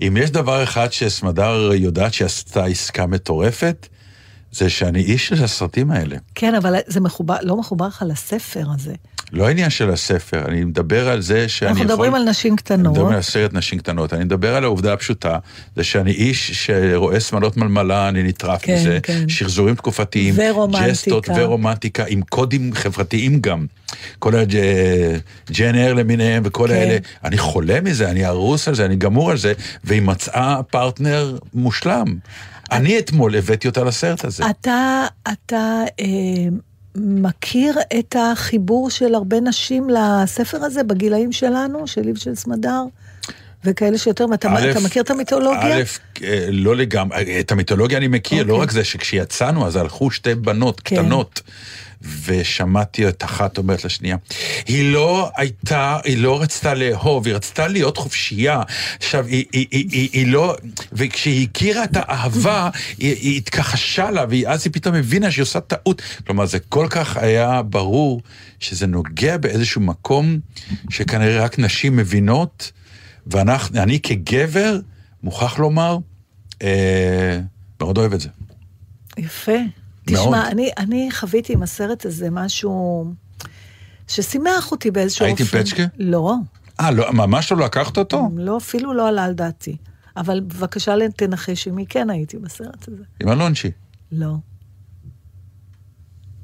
אם יש דבר אחד שסמדר יודעת שעשתה עסקה מטורפת, זה שאני איש של הסרטים האלה. כן, אבל זה מחובר, לא מחובר לך לספר הזה. לא העניין של הספר, אני מדבר על זה שאני אנחנו יכול... מדברים על נשים אני קטנות. מדבר על סרט נשים קטנות, אני מדבר על העובדה הפשוטה, זה שאני איש שרואה שמלות מלמלה, אני נטרף כן, מזה, כן. שחזורים תקופתיים, ורומנטיקה. ג'סטות ורומנטיקה, עם קודים חברתיים גם. כל הג'ן אר למיניהם וכל כן. האלה, אני חולה מזה, אני ארוס על זה, אני גמור על זה, והיא מצאה פרטנר מושלם. אני אתמול הבאתי אותה לסרט הזה. אתה, אתה אה, מכיר את החיבור של הרבה נשים לספר הזה בגילאים שלנו, של ליב של סמדר? וכאלה שיותר, אתה, א', אתה מכיר את המיתולוגיה? א', אה, לא לגמרי, את המיתולוגיה אני מכיר, לא אוקיי. רק זה שכשיצאנו אז הלכו שתי בנות כן. קטנות. ושמעתי את אחת אומרת לשנייה, היא לא הייתה, היא לא רצתה לאהוב, היא רצתה להיות חופשייה. עכשיו, היא, היא, היא, היא, היא לא, וכשהיא הכירה את האהבה, היא, היא התכחשה לה, ואז היא פתאום הבינה שהיא עושה טעות. כלומר, זה כל כך היה ברור שזה נוגע באיזשהו מקום שכנראה רק נשים מבינות, ואני כגבר, מוכרח לומר, אה, מאוד אוהב את זה. יפה. מאוד. תשמע, אני, אני חוויתי עם הסרט הזה משהו ששימח אותי באיזשהו היית עם אופן. פצ'קה? לא, אה, לא, ממש לא לקחת אותו? לא, אפילו לא עלה על דעתי. אבל בבקשה תנחש עם מי כן הייתי בסרט הזה. עם אלונשי. לא,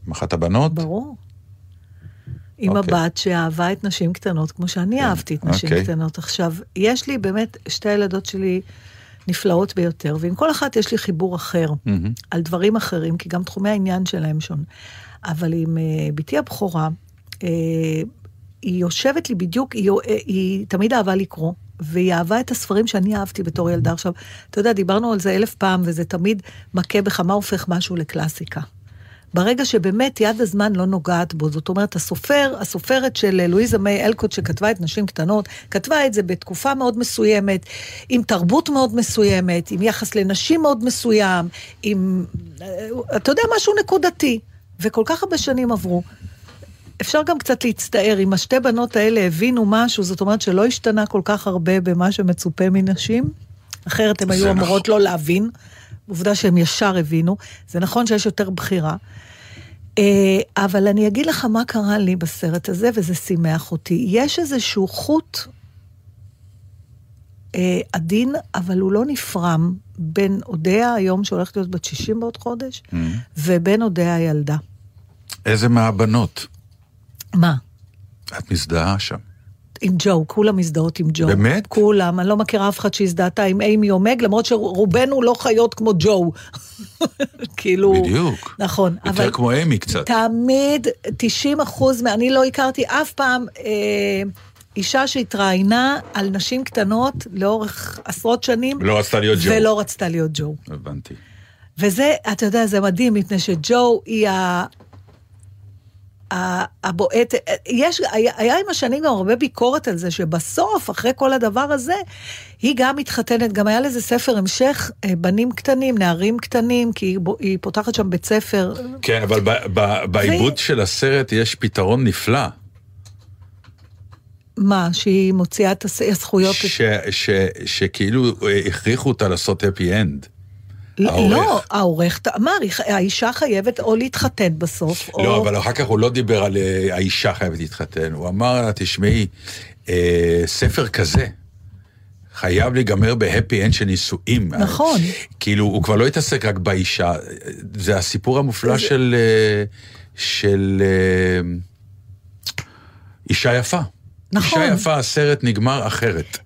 עם אחת הבנות? ברור. עם אוקיי. הבת שאהבה את נשים קטנות, כמו שאני אהבתי את נשים אוקיי. קטנות. עכשיו, יש לי באמת, שתי הילדות שלי נפלאות ביותר, ועם כל אחת יש לי חיבור אחר, מהמם. על דברים אחרים, כי גם תחומי העניין שלהם שונים. אבל עם אה, בתי הבכורה, אה, היא יושבת לי בדיוק, היא, אה, היא תמיד אהבה לקרוא, והיא אהבה את הספרים שאני אהבתי בתור ילדה. עכשיו, אתה יודע, דיברנו על זה אלף פעם, וזה תמיד מכה בך מה הופך משהו לקלאסיקה. ברגע שבאמת יד הזמן לא נוגעת בו, זאת אומרת, הסופר, הסופרת של לואיזה מיי אלקוט שכתבה את נשים קטנות, כתבה את זה בתקופה מאוד מסוימת, עם תרבות מאוד מסוימת, עם יחס לנשים מאוד מסוים, עם, אה, אתה יודע, משהו נקודתי. וכל כך הרבה שנים עברו. אפשר גם קצת להצטער, אם השתי בנות האלה הבינו משהו, זאת אומרת שלא השתנה כל כך הרבה במה שמצופה מנשים, אחרת הן היו זה אמורות לא להבין. עובדה שהם ישר הבינו. זה נכון שיש יותר בחירה. אה, אבל אני אגיד לך מה קרה לי בסרט הזה, וזה שימח אותי. יש איזשהו חוט אה, עדין, אבל הוא לא נפרם, בין אודיה היום, שהולכת להיות בת 60 בעוד חודש, Mm. ובין אודיה הילדה. איזה מהבנות? מה? את מזדהה שם. עם ג'ו, כולם מזדהות עם ג'ו. באמת? כולם, אני לא מכירה אף אחד שהזדהתה עם אימי אומג, למרות שרובנו לא חיות כמו ג'ו. *laughs* כאילו... בדיוק. נכון, יותר אבל כמו אמי קצת. תמיד 90 אחוז, אני לא הכרתי אף פעם אה, אישה שהתראיינה על נשים קטנות לאורך עשרות שנים, לא רצתה להיות ג'ו. ולא רצתה להיות ג'ו. הבנתי. וזה, אתה יודע, זה מדהים, מפני שג'ו היא ה... הבועט, יש, היה, עם השנים גם הרבה ביקורת על זה, שבסוף, אחרי כל הדבר הזה, היא גם מתחתנת, גם היה לזה ספר המשך, אה, בנים קטנים, נערים קטנים, כי היא, היא פותחת שם בית ספר. כן, אבל בעיבוד של הסרט יש פתרון נפלא. מה, שהיא מוציאה את הזכויות... ש- ש- שכאילו אה, הכריחו אותה לעשות happy end. העורך. לא, העורך אמר, האישה חייבת או להתחתן בסוף, או... לא, אבל אחר כך הוא לא דיבר על אה, האישה חייבת להתחתן, הוא אמר לה, תשמעי, אה, ספר כזה חייב להיגמר ב happy end של נישואים. נכון. כאילו, הוא כבר לא התעסק רק באישה, זה הסיפור המופלא של, אה, של אה, אישה יפה. נכון. אישה יפה, הסרט נגמר אחרת.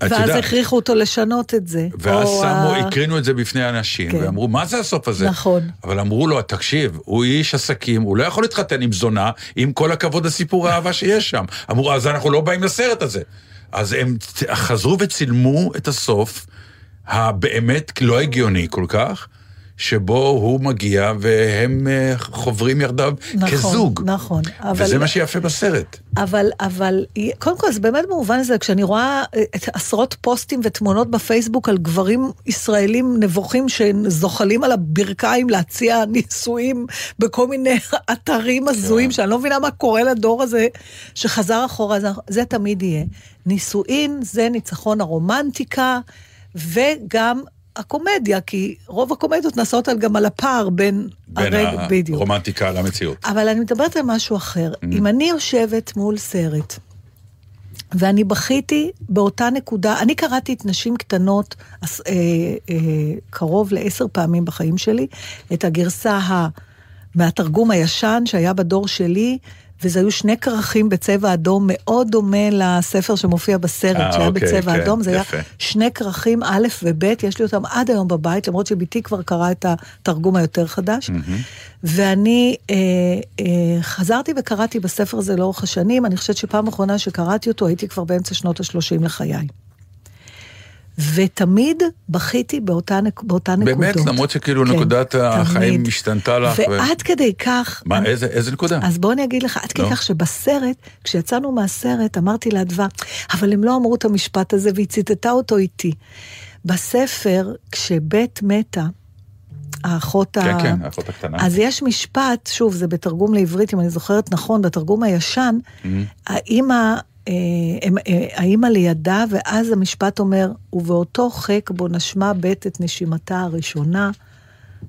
ואז יודעת. הכריחו אותו לשנות את זה. ואז שמו, ה- הקרינו את זה בפני אנשים, כן. ואמרו, מה זה הסוף הזה? נכון. אבל אמרו לו, תקשיב, הוא איש עסקים, הוא לא יכול להתחתן עם זונה, עם כל הכבוד לסיפור האהבה שיש שם. אמרו, אז אנחנו לא באים לסרט הזה. אז הם חזרו וצילמו את הסוף, הבאמת לא הגיוני כל כך, שבו הוא מגיע והם אה, חוברים יחדיו נכון, כזוג. נכון, אבל- וזה מה שיפה בסרט. אבל, אבל, קודם כל, זה באמת במובן הזה, כשאני רואה אה, את עשרות פוסטים ותמונות בפייסבוק על גברים ישראלים נבוכים שזוחלים על הברכיים להציע נישואים בכל מיני *laughs* אתרים הזויים, שאני לא מבינה מה קורה לדור הזה שחזר אחורה, זה, זה תמיד יהיה. נישואין זה ניצחון הרומנטיקה, וגם הקומדיה, כי רוב הקומדיות נעשות על- גם על הפער בין... בין הרג- בדיוק. הרומנטיקה למציאות. אבל אני מדברת על משהו אחר. אם אני יושבת מול סרט, ואני בכיתי באותה נקודה, אני קראתי את נשים קטנות אה, אה, קרוב לעשר פעמים בחיים שלי, את הגרסה ה... מהתרגום הישן שהיה בדור שלי, וזה היו שני כרכים בצבע אדום מאוד דומה לספר שמופיע בסרט, אה, שהיה אוקיי, בצבע כן, אדום, זה יפה. היה שני כרכים א' וב', יש לי אותם עד היום בבית, למרות שבתי כבר קראה את התרגום היותר חדש. ואני אה, אה, חזרתי וקראתי בספר הזה לאורך השנים, אני חושבת שפעם אחרונה שקראתי אותו הייתי כבר באמצע שנות ה-30 לחיי. ותמיד בכיתי באותה, באותה נקודות. באמת, למרות שכאילו כן, נקודת החיים תמיד. השתנתה לך. ו- ועד כדי כך... מה, אני- איזה, איזה נקודה? אז בוא אני אגיד לך, עד כדי לא. כך שבסרט, כשיצאנו מהסרט, אמרתי לאדווה, אבל הם לא אמרו את המשפט הזה, והיא ציטטה אותו איתי. בספר, כשבית מתה, האחות ה... כן, כן, האחות הקטנה. אז יש משפט, שוב, זה בתרגום לעברית, אם אני זוכרת נכון, בתרגום הישן, Mm-hmm. האימא, אה, האימא לידה, ואז המשפט אומר, ובאותו חק בו נשמה בית את נשימתה הראשונה,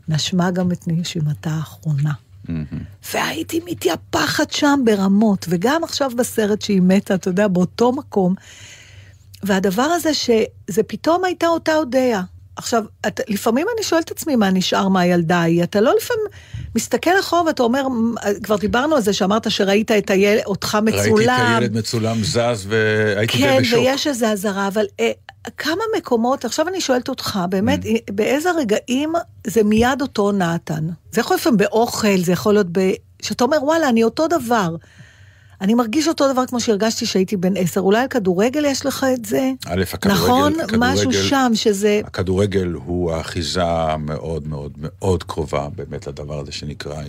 נשמה גם את נשימתה האחרונה. והייתי מתייפחת שם ברמות, וגם עכשיו בסרט שהיא מתה, אתה יודע, באותו מקום. והדבר הזה שזה פתאום הייתה אותה אודיה. עכשיו, את, לפעמים אני שואלת את עצמי מה נשאר מהילדה ההיא. אתה לא לפעמים מסתכל אחורה ואתה אומר, "מ, כבר דיברנו על זה שאמרת שראית את היל, אותך מצולם. ראיתי את הילד מצולם זז והייתי די כן, בשוק. ויש איזו אזהרה, אבל אה, כמה מקומות, עכשיו אני שואלת אותך, באמת, אה, באיזה רגעים זה מיד אותו נתן? זה יכול להיות באוכל, זה יכול להיות ב... שאתה אומר, וואלה, אני אותו דבר. אני מרגיש אותו דבר כמו שהרגשתי שהייתי בן עשר. אולי על כדורגל יש לך את זה? א', הכדורגל, נכון? הכדורגל- משהו שם שזה... הכדורגל הוא האחיזה מאוד מאוד מאוד קרובה באמת לדבר הזה שנקרא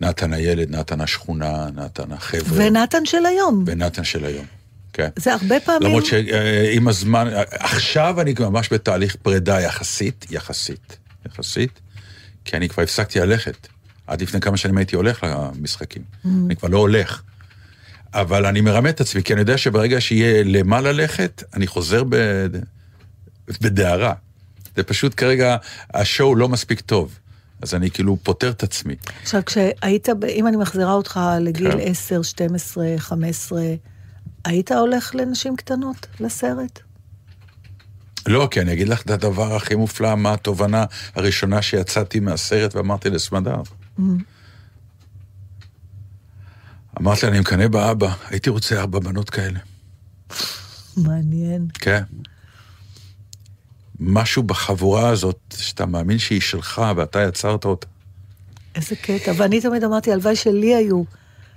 נתן הילד, נתן השכונה, נתן החבר'ה. ונתן של היום. ונתן של היום. כן. זה הרבה פעמים... למרות שעם הזמן, עכשיו אני ממש בתהליך פרידה יחסית, יחסית, יחסית, כי אני כבר הפסקתי ללכת. עד לפני כמה שנים הייתי הולך למשחקים. אני כבר לא הולך. אבל אני מרמה את עצמי, כי אני יודע שברגע שיהיה למה ללכת, אני חוזר ב... בדהרה. זה פשוט כרגע, השואו לא מספיק טוב. אז אני כאילו פוטר את עצמי. עכשיו, כשהיית, אם אני מחזירה אותך לגיל כן. 10, 12, 15, היית הולך לנשים קטנות לסרט? לא, כי אני אגיד לך את הדבר הכי מופלא, מה התובנה הראשונה שיצאתי מהסרט ואמרתי לסמדר. אמרתי לה, אני מקנא באבא, הייתי רוצה ארבע בנות כאלה. מעניין. כן. משהו בחבורה הזאת, שאתה מאמין שהיא שלך ואתה יצרת אותה. איזה קטע. ואני תמיד אמרתי, הלוואי שלי היו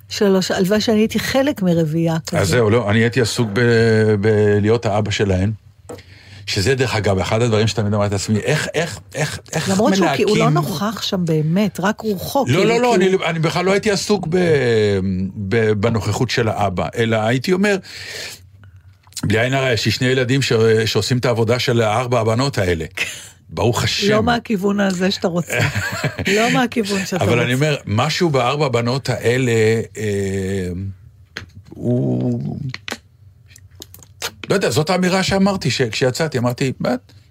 שלוש, הלוואי שאני הייתי חלק מרביעייה כזאת. אז זהו, לא, אני הייתי עסוק ב- בלהיות האבא שלהן, שזה דרך אגב, אחד הדברים שתמיד אמרתי לעצמי, איך, איך, איך, איך למרות שהוא כי הוא לא מלהקים- נוכח שם באמת, רק רוחו. לא, כאילו, לא, לא, כי אני, אני בכלל לא הייתי עסוק ב, ב, בנוכחות של האבא, אלא הייתי אומר, בלי עין הרע, יש לי שני ילדים ש, שעושים את העבודה של ארבע הבנות האלה. ברוך השם. לא מהכיוון הזה שאתה רוצה. לא מהכיוון שאתה רוצה. אבל אני אומר, משהו בארבע הבנות האלה, אה, הוא... לא יודע, זאת האמירה שאמרתי, שכשיצאתי, אמרתי, "מה,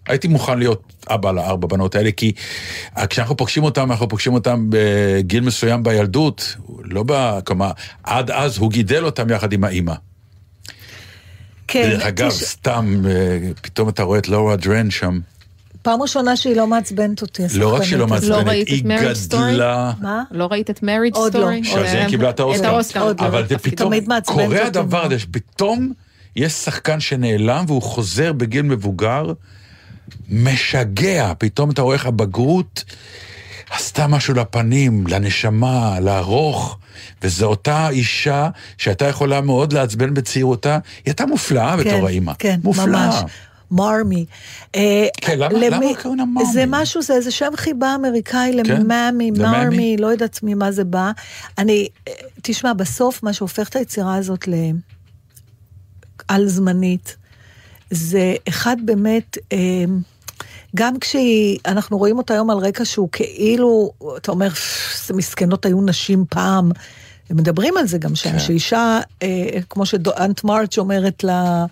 הייתי מוכן להיות אבא לארבע בנות האלה, כי כשאנחנו פוגשים אותם, אנחנו פוגשים אותם בגיל מסוים בילדות, לא ב... כלומר, עד אז הוא גידל אותם יחד עם האימא. כן, דרך אגב, תש- סתם, אה, פתאום אתה רואה את לורה דרן שם. פעם ראשונה שהיא לא מעצבנת אותי, לא רק שהיא לא. מעצבנת, את היא? גדלה... מה? לא ראית את Marriage עוד לא. Story? שעל זה היא קיבלה את האוסקר. את האוסקר. עוד לא. אבל זה פתאום, קורה הדבר. הזה, שפתאום יש שחקן שנעלם והוא חוזר בגיל מבוגר, משגע, פתאום אתה רואה איך הבגרות עשתה משהו לפנים, לנשמה, לארוך, וזו אותה אישה שהייתה יכולה מאוד לעצבן בצעירותה, היא הייתה מופלאה בתור האימא. כן, מופלאה. ממש. מרמי. אה, כן, למה- למי- למה קוראים לה מרמי? זה משהו, זה איזה שם חיבה אמריקאי כן, למאמי. מרמי, לא יודעת ממה זה בא. אני, אה, תשמע, בסוף מה שהופך את היצירה הזאת לעל זמנית, זה אחד באמת, אה, גם כשאנחנו רואים אותה היום על רקע שהוא כאילו, אתה אומר, מסכנות היו נשים פעם. הם מדברים על זה גם שם, כן. שאישה, אה, כמו ש Aunt March אומרת לה,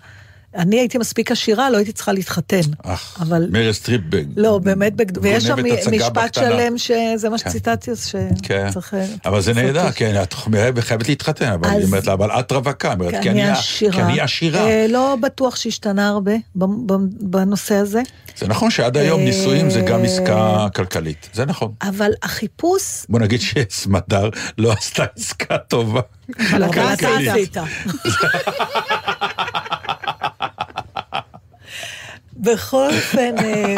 אני הייתי מספיק עשירה, לא הייתי צריכה להתחתן. אך, אבל... מריל סטריפ. לא, באמת, בג... ויש שם משפט בקטנה. שלם שזה מה כן. שציטטתי, אז כן, שצריך... אה, אבל זה נהדר. כן, את חייבת להתחתן, אבל היא אז- אומרת לה, אבל את רווקה, היא אומרת, כי אני עשירה. כי אני עשירה. אה, לא בטוח שהשתנה הרבה ב- ב- בנושא הזה, זה נכון שעד היום אה, נישואים זה גם עסקה כלכלית, זה נכון. אבל החיפוש... בוא נגיד שסמדר לא עשתה עסקה טובה. אבל אתה. עשית. *laughs* בכל אופן, אה,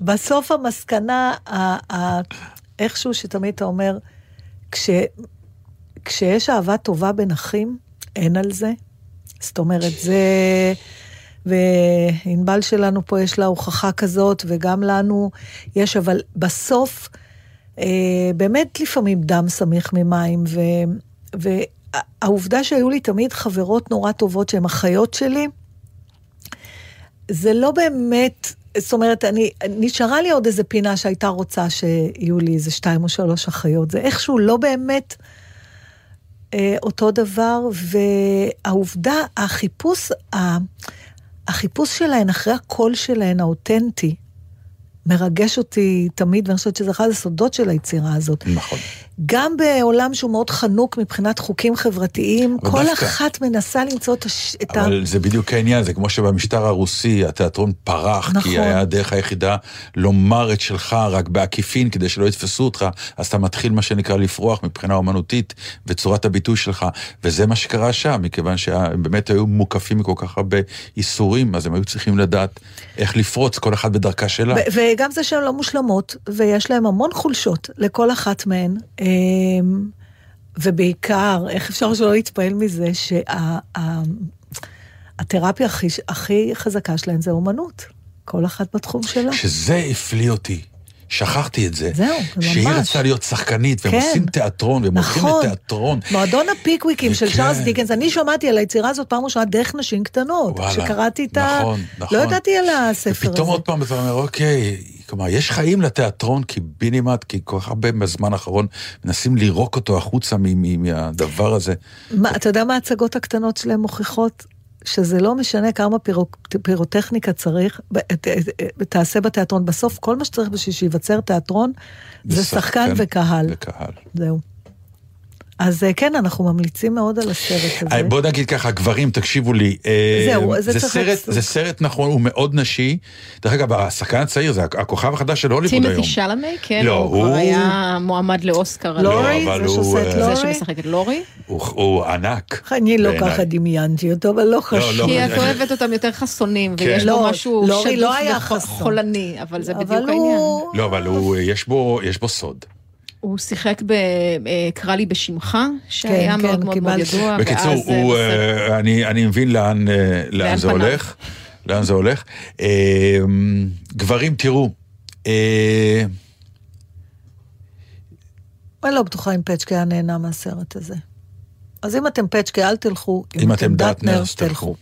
בסוף המסקנה, איכשהו שתמיד אתה אומר, כש, כשיש אהבה טובה בין אחים, אין על זה. זאת אומרת, זה... וענבל שלנו פה יש לה הוכחה כזאת, וגם לנו יש, אבל בסוף, אה, באמת לפעמים דם סמיך ממים, ו, והעובדה שהיו לי תמיד חברות נורא טובות שהן אחיות שלי, זה לא באמת, זאת אומרת, אני, נשארה לי עוד איזה פינה שהייתה רוצה שיהיו לי איזה שתיים או שלוש אחיות. זה איכשהו לא באמת אה, אותו דבר, והעובדה, החיפוש, החיפוש שלהן אחרי הקול שלהן, האותנטי, מרגש אותי תמיד, ואני חושבת שזה אחד הסודות של היצירה הזאת. נכון. גם בעולם שהוא מאוד חנוק מבחינת חוקים חברתיים, כל דווקא- אחת מנסה למצוא את, הש... אבל זה בדיוק העניין, זה כמו שבמשטר הרוסי התיאטרון פרח, נכון. כי היה הדרך היחידה לומר את שלך רק בעקיפין, כדי שלא יתפסו אותך, אז אתה מתחיל מה שנקרא לפרוח מבחינה אומנותית וצורת הביטוי שלך, וזה מה שקרה שם, מכיוון שהם באמת היו מוקפים מכל כך הרבה איסורים, אז הם היו צריכים לדעת איך לפרוץ, כל אחת בדרכה שלה. וגם זה שהן לא מושלמות, ויש להן המון חולשות לכל אחת מהן. אמ, ובעיקר, איך אפשר שלא להתפעל מזה שהתרפיה הכי, הכי חזקה שלהן זה אומנות. כל אחת בתחום שלה. שזה הפליא אותי. שכחתי את זה. זהו, שהיא ממש. רצתה להיות שחקנית, והם כן. עושים תיאטרון, והם הולכים נכון. לתיאטרון. מועדון הפיקוויקים של. צ'ארלס דיקנס, אני שמעתי על היצירה הזאת פעם ראשונה דרך נשים קטנות. וואלה, כשקראתי את ה... נכון, נכון. לא ידעתי על הספר הזה. ופתאום עוד פעם אתה אומר, אוקיי, כלומר, יש חיים לתיאטרון, כי בינימט, כי כל כך הרבה בזמן האחרון מנסים לירוק אותו החוצה מהדבר הזה. מה, אתה יודע מה ההצגות הקטנות שלהם מוכיחות? שזה לא משנה כמה פירו, פירוטכניקה צריך, ב- ת- ת- תעשה בתיאטרון. בסוף כל מה שצריך בשביל שייווצר תיאטרון זה שחקן וקהל. וקהל. זהו. אז אה, כן, אנחנו ממליצים מאוד על הסרט הזה. אה, בוא נגיד ככה, גברים, תקשיבו לי. אה, זהו, זה צריך סרט, לעשות. זה סרט נכון, הוא מאוד נשי. דרך אגב, השחקן הצעיר זה הכוכב החדש של הוליווד היום. טימתי שלמי, כן, לא, הוא כבר הוא- היה מועמד לאוסקר. לורי, אבל זה הוא, שעושה את אה, זה לורי? שמשחק את לורי? הוא, הוא ענק. אני לא. ככה דמיינתי אותו, אבל לא חשוב. לא, כי את אני- אוהבת אותם יותר חסונים, כן. ויש לא, בו משהו לורי לא שדוף חסון. וחולני, אבל זה בדיוק העניין. לא, אבל הוא, יש בו, יש בו סוד. הוא שיחק ב"קרא לי בשמך", שהיה כן, מאוד מאוד מאוד קיבלתי. ידוע, בקיצור, ואז, הוא, אה, אה, אני, אני מבין לאן, אה, לאן זה. הולך. לאן זה הולך? אה, גברים, תראו, אה, אני לא בטוחה אם פצ'קה היה נהנה מהסרט הזה. אז אם אתם פצ'קה, אל תלכו. אם אתם דטנר, אז תלכו.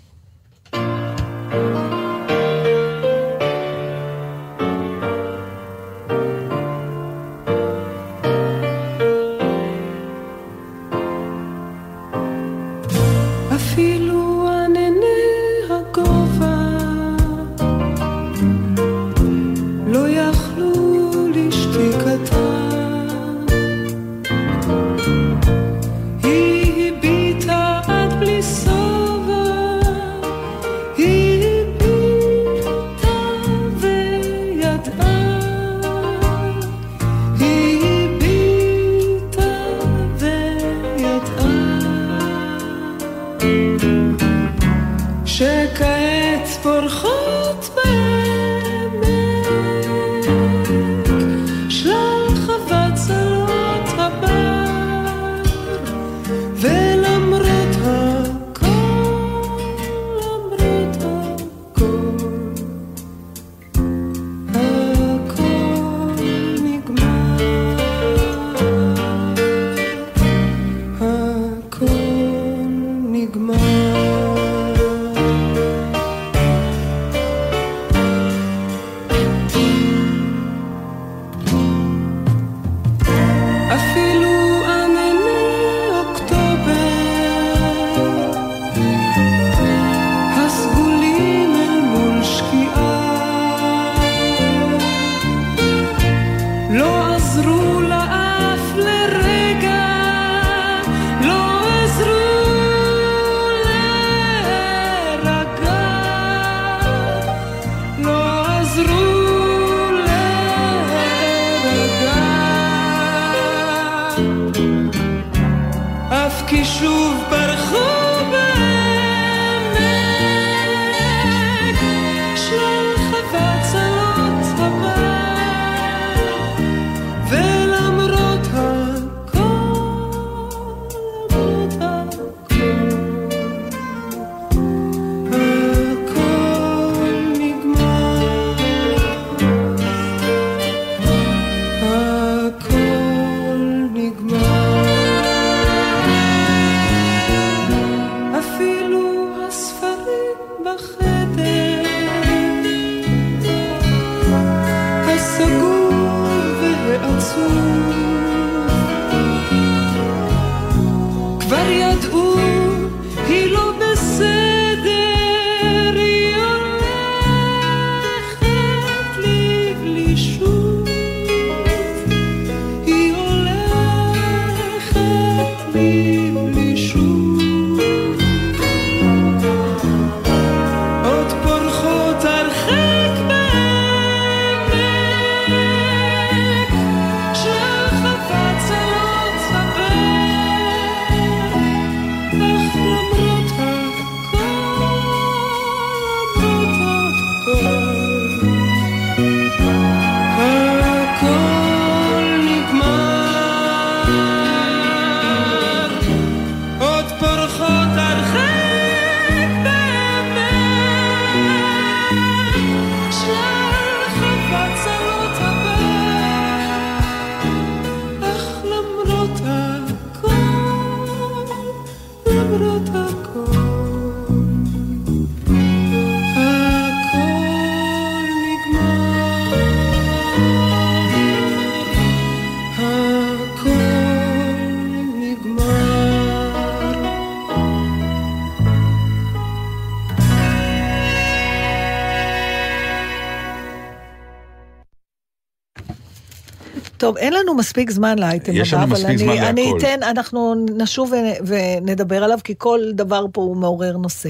טוב, אין לנו מספיק זמן לאייטם הבא, יש לנו אבל מספיק אני, זמן אני. אתן, אנחנו נשוב ונדבר עליו, כי כל דבר פה הוא מעורר נושא.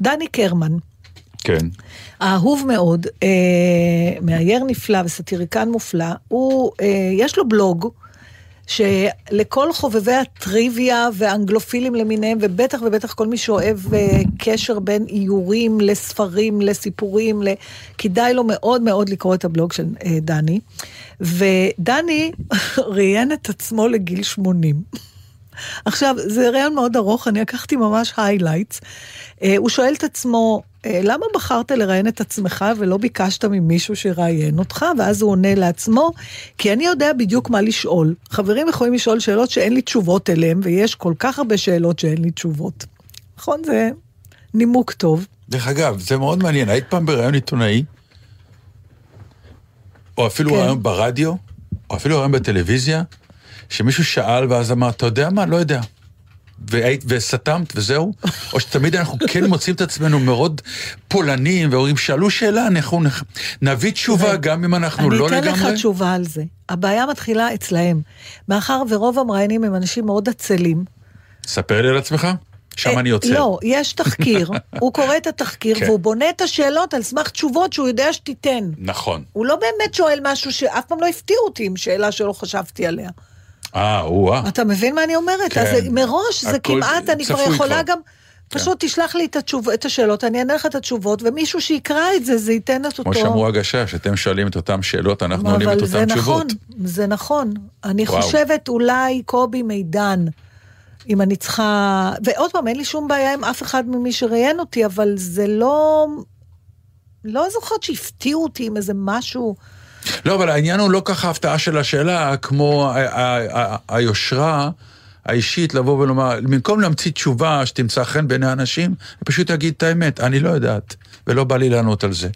דני קרמן, כן. האהוב מאוד, אה, מאייר נפלא וסטיריקן מופלא, הוא, אה, יש לו בלוג שלכל חובבי הטריוויה והאנגלופילים למיניהם, ובטח ובטח כל מי שאוהב אה, קשר בין איורים לספרים, לסיפורים, ל... כדאי לו מאוד מאוד לקרוא את הבלוג של אה, דני. ודני *laughs* ראיין את עצמו לגיל 80. עכשיו, זה ראיון מאוד ארוך, אני לקחתי ממש highlights. הוא שואל את עצמו, אה, למה בחרת לראיין את עצמך ולא ביקשת ממישהו שיראיין אותך? ואז הוא עונה לעצמו, כי אני יודע בדיוק מה לשאול. חברים יכולים לשאול שאלות שאין לי תשובות אליהן, ויש כל כך הרבה שאלות שאין לי תשובות. נכון? זה נימוק טוב. דרך אגב, זה מאוד מעניין, היית פעם בראיון עיתונאי? או אפילו כן. ראיון ברדיו? או אפילו ראיון בטלוויזיה? שמישהו שאל ואז אמר, אתה יודע מה? לא יודע. והיית, וסתמת וזהו? *laughs* או שתמיד אנחנו כן מוצאים את עצמנו מאוד פולנים, ואומרים, שאלו שאלה, אנחנו נח- נביא תשובה גם אם אנחנו לא אני אתן לך לגמרי? תשובה על זה. הבעיה מתחילה אצלהם. מאחר ורוב המראיינים הם אנשים מאוד עצלים. ספר לי על עצמך, שם אה, אני עוצר. לא, יש תחקיר, *laughs* הוא קורא את התחקיר, כן. והוא בונה את השאלות על סמך תשובות שהוא יודע שתיתן. נכון. הוא לא באמת שואל משהו שאף פעם לא הפתיע אותי עם שאלה שלא חשבתי עליה. אה, או-אה. אתה מבין מה אני אומרת? כן. אז מראש זה כמעט, אני כבר יכולה כבר. גם... פשוט תשלח לי את, התשוב, את השאלות, אני אענה לך את התשובות, ומישהו שיקרא את זה, זה ייתן את אותו... כמו שאמרו הגשש, אתם שואלים את אותן שאלות, אנחנו עונים את אבל זה אותן נכון, תשובות. זה נכון. אני וואו. חושבת אולי קובי מידן, אם אני צריכה... ועוד פעם, אין לי שום בעיה עם אף אחד ממי שראיין אותי, אבל זה לא... לא זוכרת שהפתיעו אותי עם איזה משהו... לא, אבל העניין הוא לא ככה ההפתעה של השאלה, כמו היושרה האישית לבוא ולומר, במקום להמציא תשובה שתמצא חן בעיני האנשים, פשוט תגיד את האמת, אני לא יודעת, ולא בא לי לענות על זה.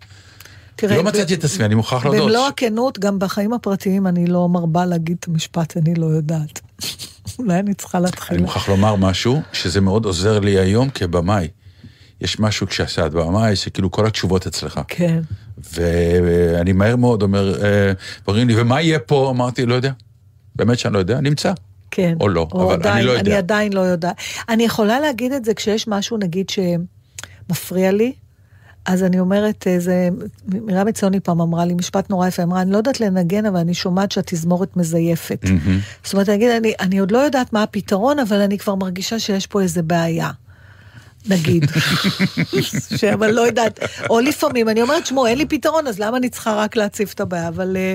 תראה, לא מצאתי את עצמי, אני מוכרח להודות. במלוא הכנות, גם בחיים הפרטיים אני לא מרבה להגיד את המשפט, אני לא יודעת. *laughs* אולי אני צריכה להתחיל. אני מוכרח לומר משהו, שזה מאוד עוזר לי היום כבמאי. יש משהו כשאת במאי, שכאילו כל התשובות אצלך. כן. ואני מהר מאוד אומר, אה, אומרים לי, ומה יהיה פה? אמרתי, לא יודע. באמת שאני לא יודע, נמצא. כן. או לא, אבל אני עדיין, לא יודע. אני עדיין לא יודעת. אני יכולה להגיד את זה כשיש משהו, נגיד, שמפריע לי, אז אני אומרת, אה, זה, מרים עציוני פעם אמרה לי משפט נורא יפה, אמרה, אני לא יודעת לנגן, אבל אני שומעת שהתזמורת מזייפת. זאת אומרת, נגיד, אני, אני עוד לא יודעת מה הפתרון, אבל אני כבר מרגישה שיש פה איזה בעיה. נגיד, אבל לא יודעת, או לפעמים אני אומרת, שמעו, אין לי פתרון, אז למה אני צריכה רק להציף את הבעיה? אבל... אה,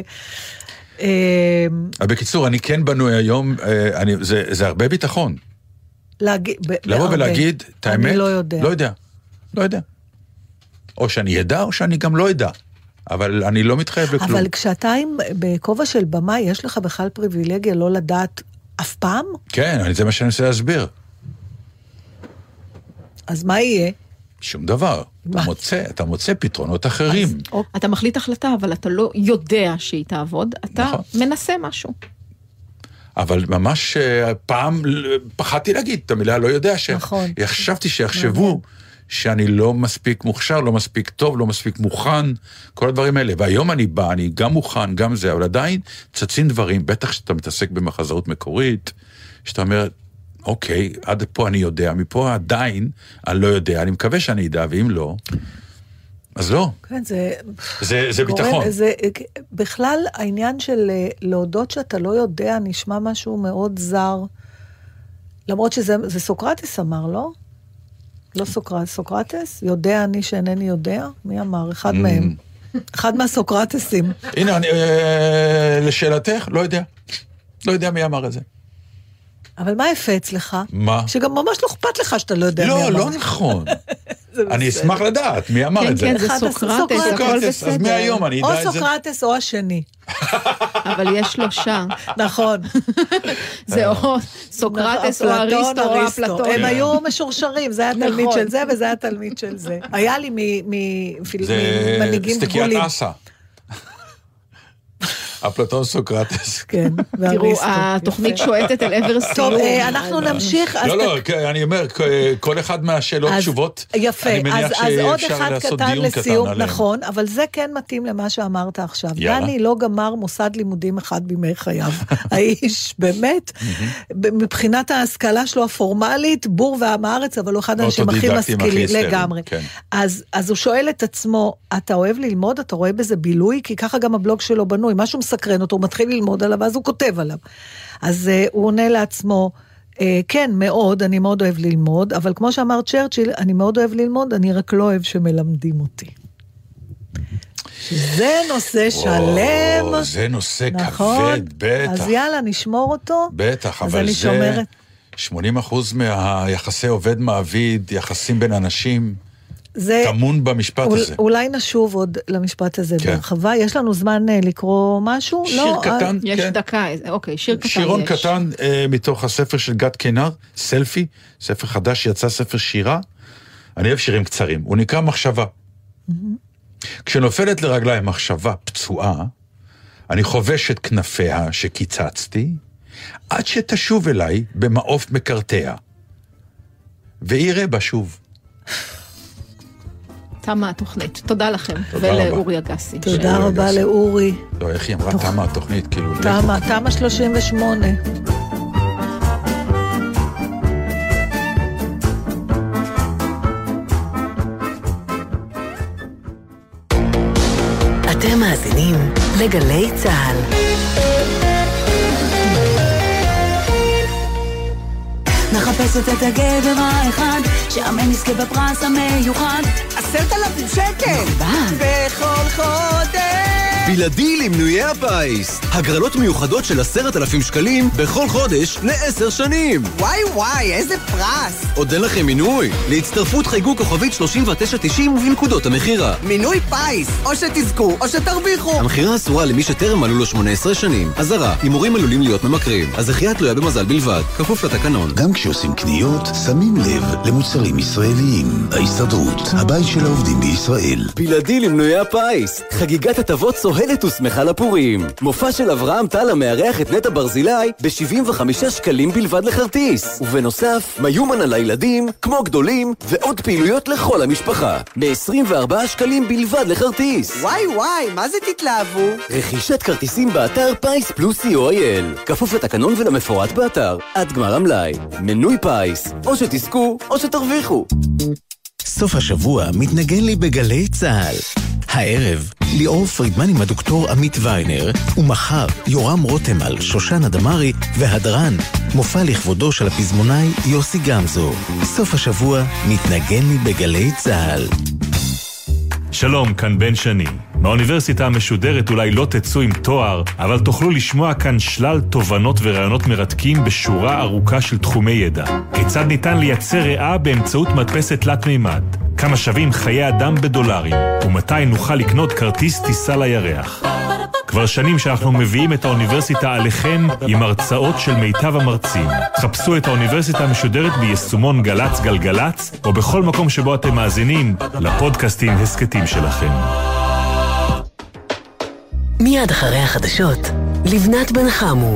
אה, אבל בקיצור, אני כן בנוי היום, אה, אני, זה, זה הרבה ביטחון. לבוא. ולהגיד את האמת, אני לא יודע. לא יודע. לא יודע. או שאני אדע או שאני גם לא אדע. אבל אני לא מתחייב לכלום. אבל כשאתה עם, בכובע של במה, יש לך בכלל פריבילגיה לא לדעת אף פעם? כן, זה מה שאני מנסה להסביר. אז מה יהיה? שום דבר. אתה? מוצא, אתה מוצא פתרונות אחרים. או, אתה מחליט החלטה, אבל אתה לא יודע שהיא תעבוד, אתה נכון. מנסה משהו. אבל ממש אה, פעם פחדתי להגיד את המילה לא יודע. ש... נכון. שיחשבו שאני לא מספיק מוכשר, לא מספיק טוב, לא מספיק מוכן, כל הדברים האלה. והיום אני בא, אני גם מוכן, גם זה, אבל עדיין צצים דברים, בטח כשאתה מתעסק במחזאות מקורית, שאתה אומר, אוקיי, עד פה אני יודע, מפה עדיין אני לא יודע, אני מקווה שאני אדע, ואם לא, אז לא. כן, זה... זה, זה גורם- ביטחון. זה, בכלל, העניין של אה, להודות שאתה לא יודע נשמע משהו מאוד זר. למרות שזה זה סוקרטס אמר, לא? לא סוקרטס, סוקרטס? יודע אני שאינני יודע? מי אמר? אחד Mm. מהם. אחד מהסוקרטסים. הנה, אני, אה, לשאלתך, לא יודע. לא יודע מי אמר את זה. אבל מה יפה אצלך? מה? שגם ממש לא אכפת לך שאתה לא יודע מי לא, אמר. לא נכון. *laughs* זה אני בסדר. אשמח לדעת מי אמר כן, את זה. כן, זה אחד סוקרטס. הכל סוקרטס, אז בסדר. מהיום אני או אדע את זה. סוקרטס או השני. *laughs* אבל יש שלושה. נכון. *laughs* זה או סוקרטס או אריסטו או אפלטון. הם היו משורשרים, זה היה תלמיד נכון. של זה וזה היה תלמיד של זה. היה לי מ- מפיל- זה ממנהיגים סטקיית. אסה. אפלטון סוקרטס. כן, תראו. התוכנית יפה. שועטת אל עבר סיום. טוב, אה, אנחנו נמשיך. לא, לא, כן, אני אומר, כל אחד מהשאלות תשובות, יפה, אני מניח אז, אז עוד שאפשר אחד לעשות קטן דיון קטן לסיום. נכון, אבל זה כן מתאים למה שאמרת עכשיו. דני לא גמר מוסד לימודים אחד בימי חייו. *laughs* האיש, באמת, מבחינת ההשכלה שלו הפורמלית, בור ועם הארץ, אבל הוא אחד האנשים הכי משכילים, לגמרי. כן. אז, אז הוא שואל את עצמו, אתה אוהב ללמוד? אתה רואה בזה בילוי? כי ככה גם הבלוג שלו בנוי, משהו מסקרן אותו, הוא מתחיל ללמוד עליו, ואז הוא כותב עליו. אז uh, הוא עונה לעצמו, uh, כן, מאוד, אני מאוד אוהב ללמוד, אבל כמו שאמר צ'רצ'יל, אני מאוד אוהב ללמוד, אני רק לא אוהב שמלמדים אותי. שזה נושא שלם. או, זה נושא נכון? כבד, בטח. אז יאללה, נשמור אותו. בטח, אז אבל אני זה... שומרת. 80 אחוז מהיחסי עובד-מעביד, יחסים בין אנשים, זה... טמון במשפט אול, הזה. אולי נשוב עוד למשפט הזה כן. בהרחבה. יש לנו זמן אה, לקרוא משהו? שיר לא, אה, קטן, יש כן. דקה, איזה- אוקיי, שיר קטן יש. שירון קטן אה, מתוך הספר של גד קינר, סלפי, ספר חדש שיצא, ספר שירה. אני אוהב שירים קצרים, הוא נקרא מחשבה. כשנופלת לרגליי מחשבה פצועה, אני חובש את כנפיה שקיצצתי, עד שתשוב אליי במעוף מקרטע, ויראה בה שוב. תמה התוכנית. תודה לכם. ולאורי אגסי. תודה רבה לאורי. לא, איך היא אמרה? תמה התוכנית, כאילו... תמה, תמה 38. אתם מאזינים לגלי צה"ל. מחפשת את הגבר האחד, שאמן יזכה בפרס המיוחד. עשרת אלפים שקל! בד. בכל חודש! בלעדי למנויי הפיס. הגרלות מיוחדות של עשרת אלפים שקלים בכל חודש לעשר שנים. וואי וואי, איזה פרס! עוד אין לכם מינוי? להצטרפות חייגו כוכבית 3990 ובנקודות המכירה. מינוי פיס! או שתזכו או שתרוויחו! המכירה אסורה למי שטרם מלאו לו 18 שנים. אזהרה, הימורים עלולים להיות ממכרים. הזכייה תלויה במזל בלבד, כפוף לתקנון. גם כשעושים קניות, שמים לב למוצרים ישראליים. ההסתדרות, הבית של העובדים בישראל. בלעדי למנויי הפיס, חגיגת הטבות צוהלת ושמחה לפורים. מופע של אברהם טל המארח את נטע ברזילי ב-75 שקלים בלבד לכרטיס. ובנוסף, מיומנה לילדים, כמו גדולים, ועוד פעילויות לכל המשפחה. ב-24 שקלים בלבד לכרטיס. וואי וואי, מה זה תתלהבו? רכישת כרטיסים באתר פיס פלוס co.il. כפוף לתקנון ולמפורט באתר. עד גמר המלאי. מנוי פיס. או שתזכו, או שתרוויחו. סוף השבוע מתנגן לי בגלי צה"ל. הערב, ליאור פרידמן עם הדוקטור עמית ויינר, ומחר, יורם רותם על שושנה דמארי והדרן, מופע לכבודו של הפזמונאי יוסי גמזו. סוף השבוע מתנגן לי בגלי צה"ל. שלום, כאן בן שני. מהאוניברסיטה המשודרת אולי לא תצאו עם תואר, אבל תוכלו לשמוע כאן שלל תובנות ורעיונות מרתקים בשורה ארוכה של תחומי ידע. כיצד ניתן לייצר ריאה באמצעות מדפסת תלת מימד? כמה שווים חיי אדם בדולרים? ומתי נוכל לקנות כרטיס טיסה לירח? כבר שנים שאנחנו מביאים את האוניברסיטה עליכם עם הרצאות של מיטב המרצים. חפשו את האוניברסיטה המשודרת ביישומון גל"צ גלגלצ, או בכל מקום שבו אתם מאזינים לפודקאסטים הסכתים שלכם. מיד אחרי החדשות, לבנת בן חמו.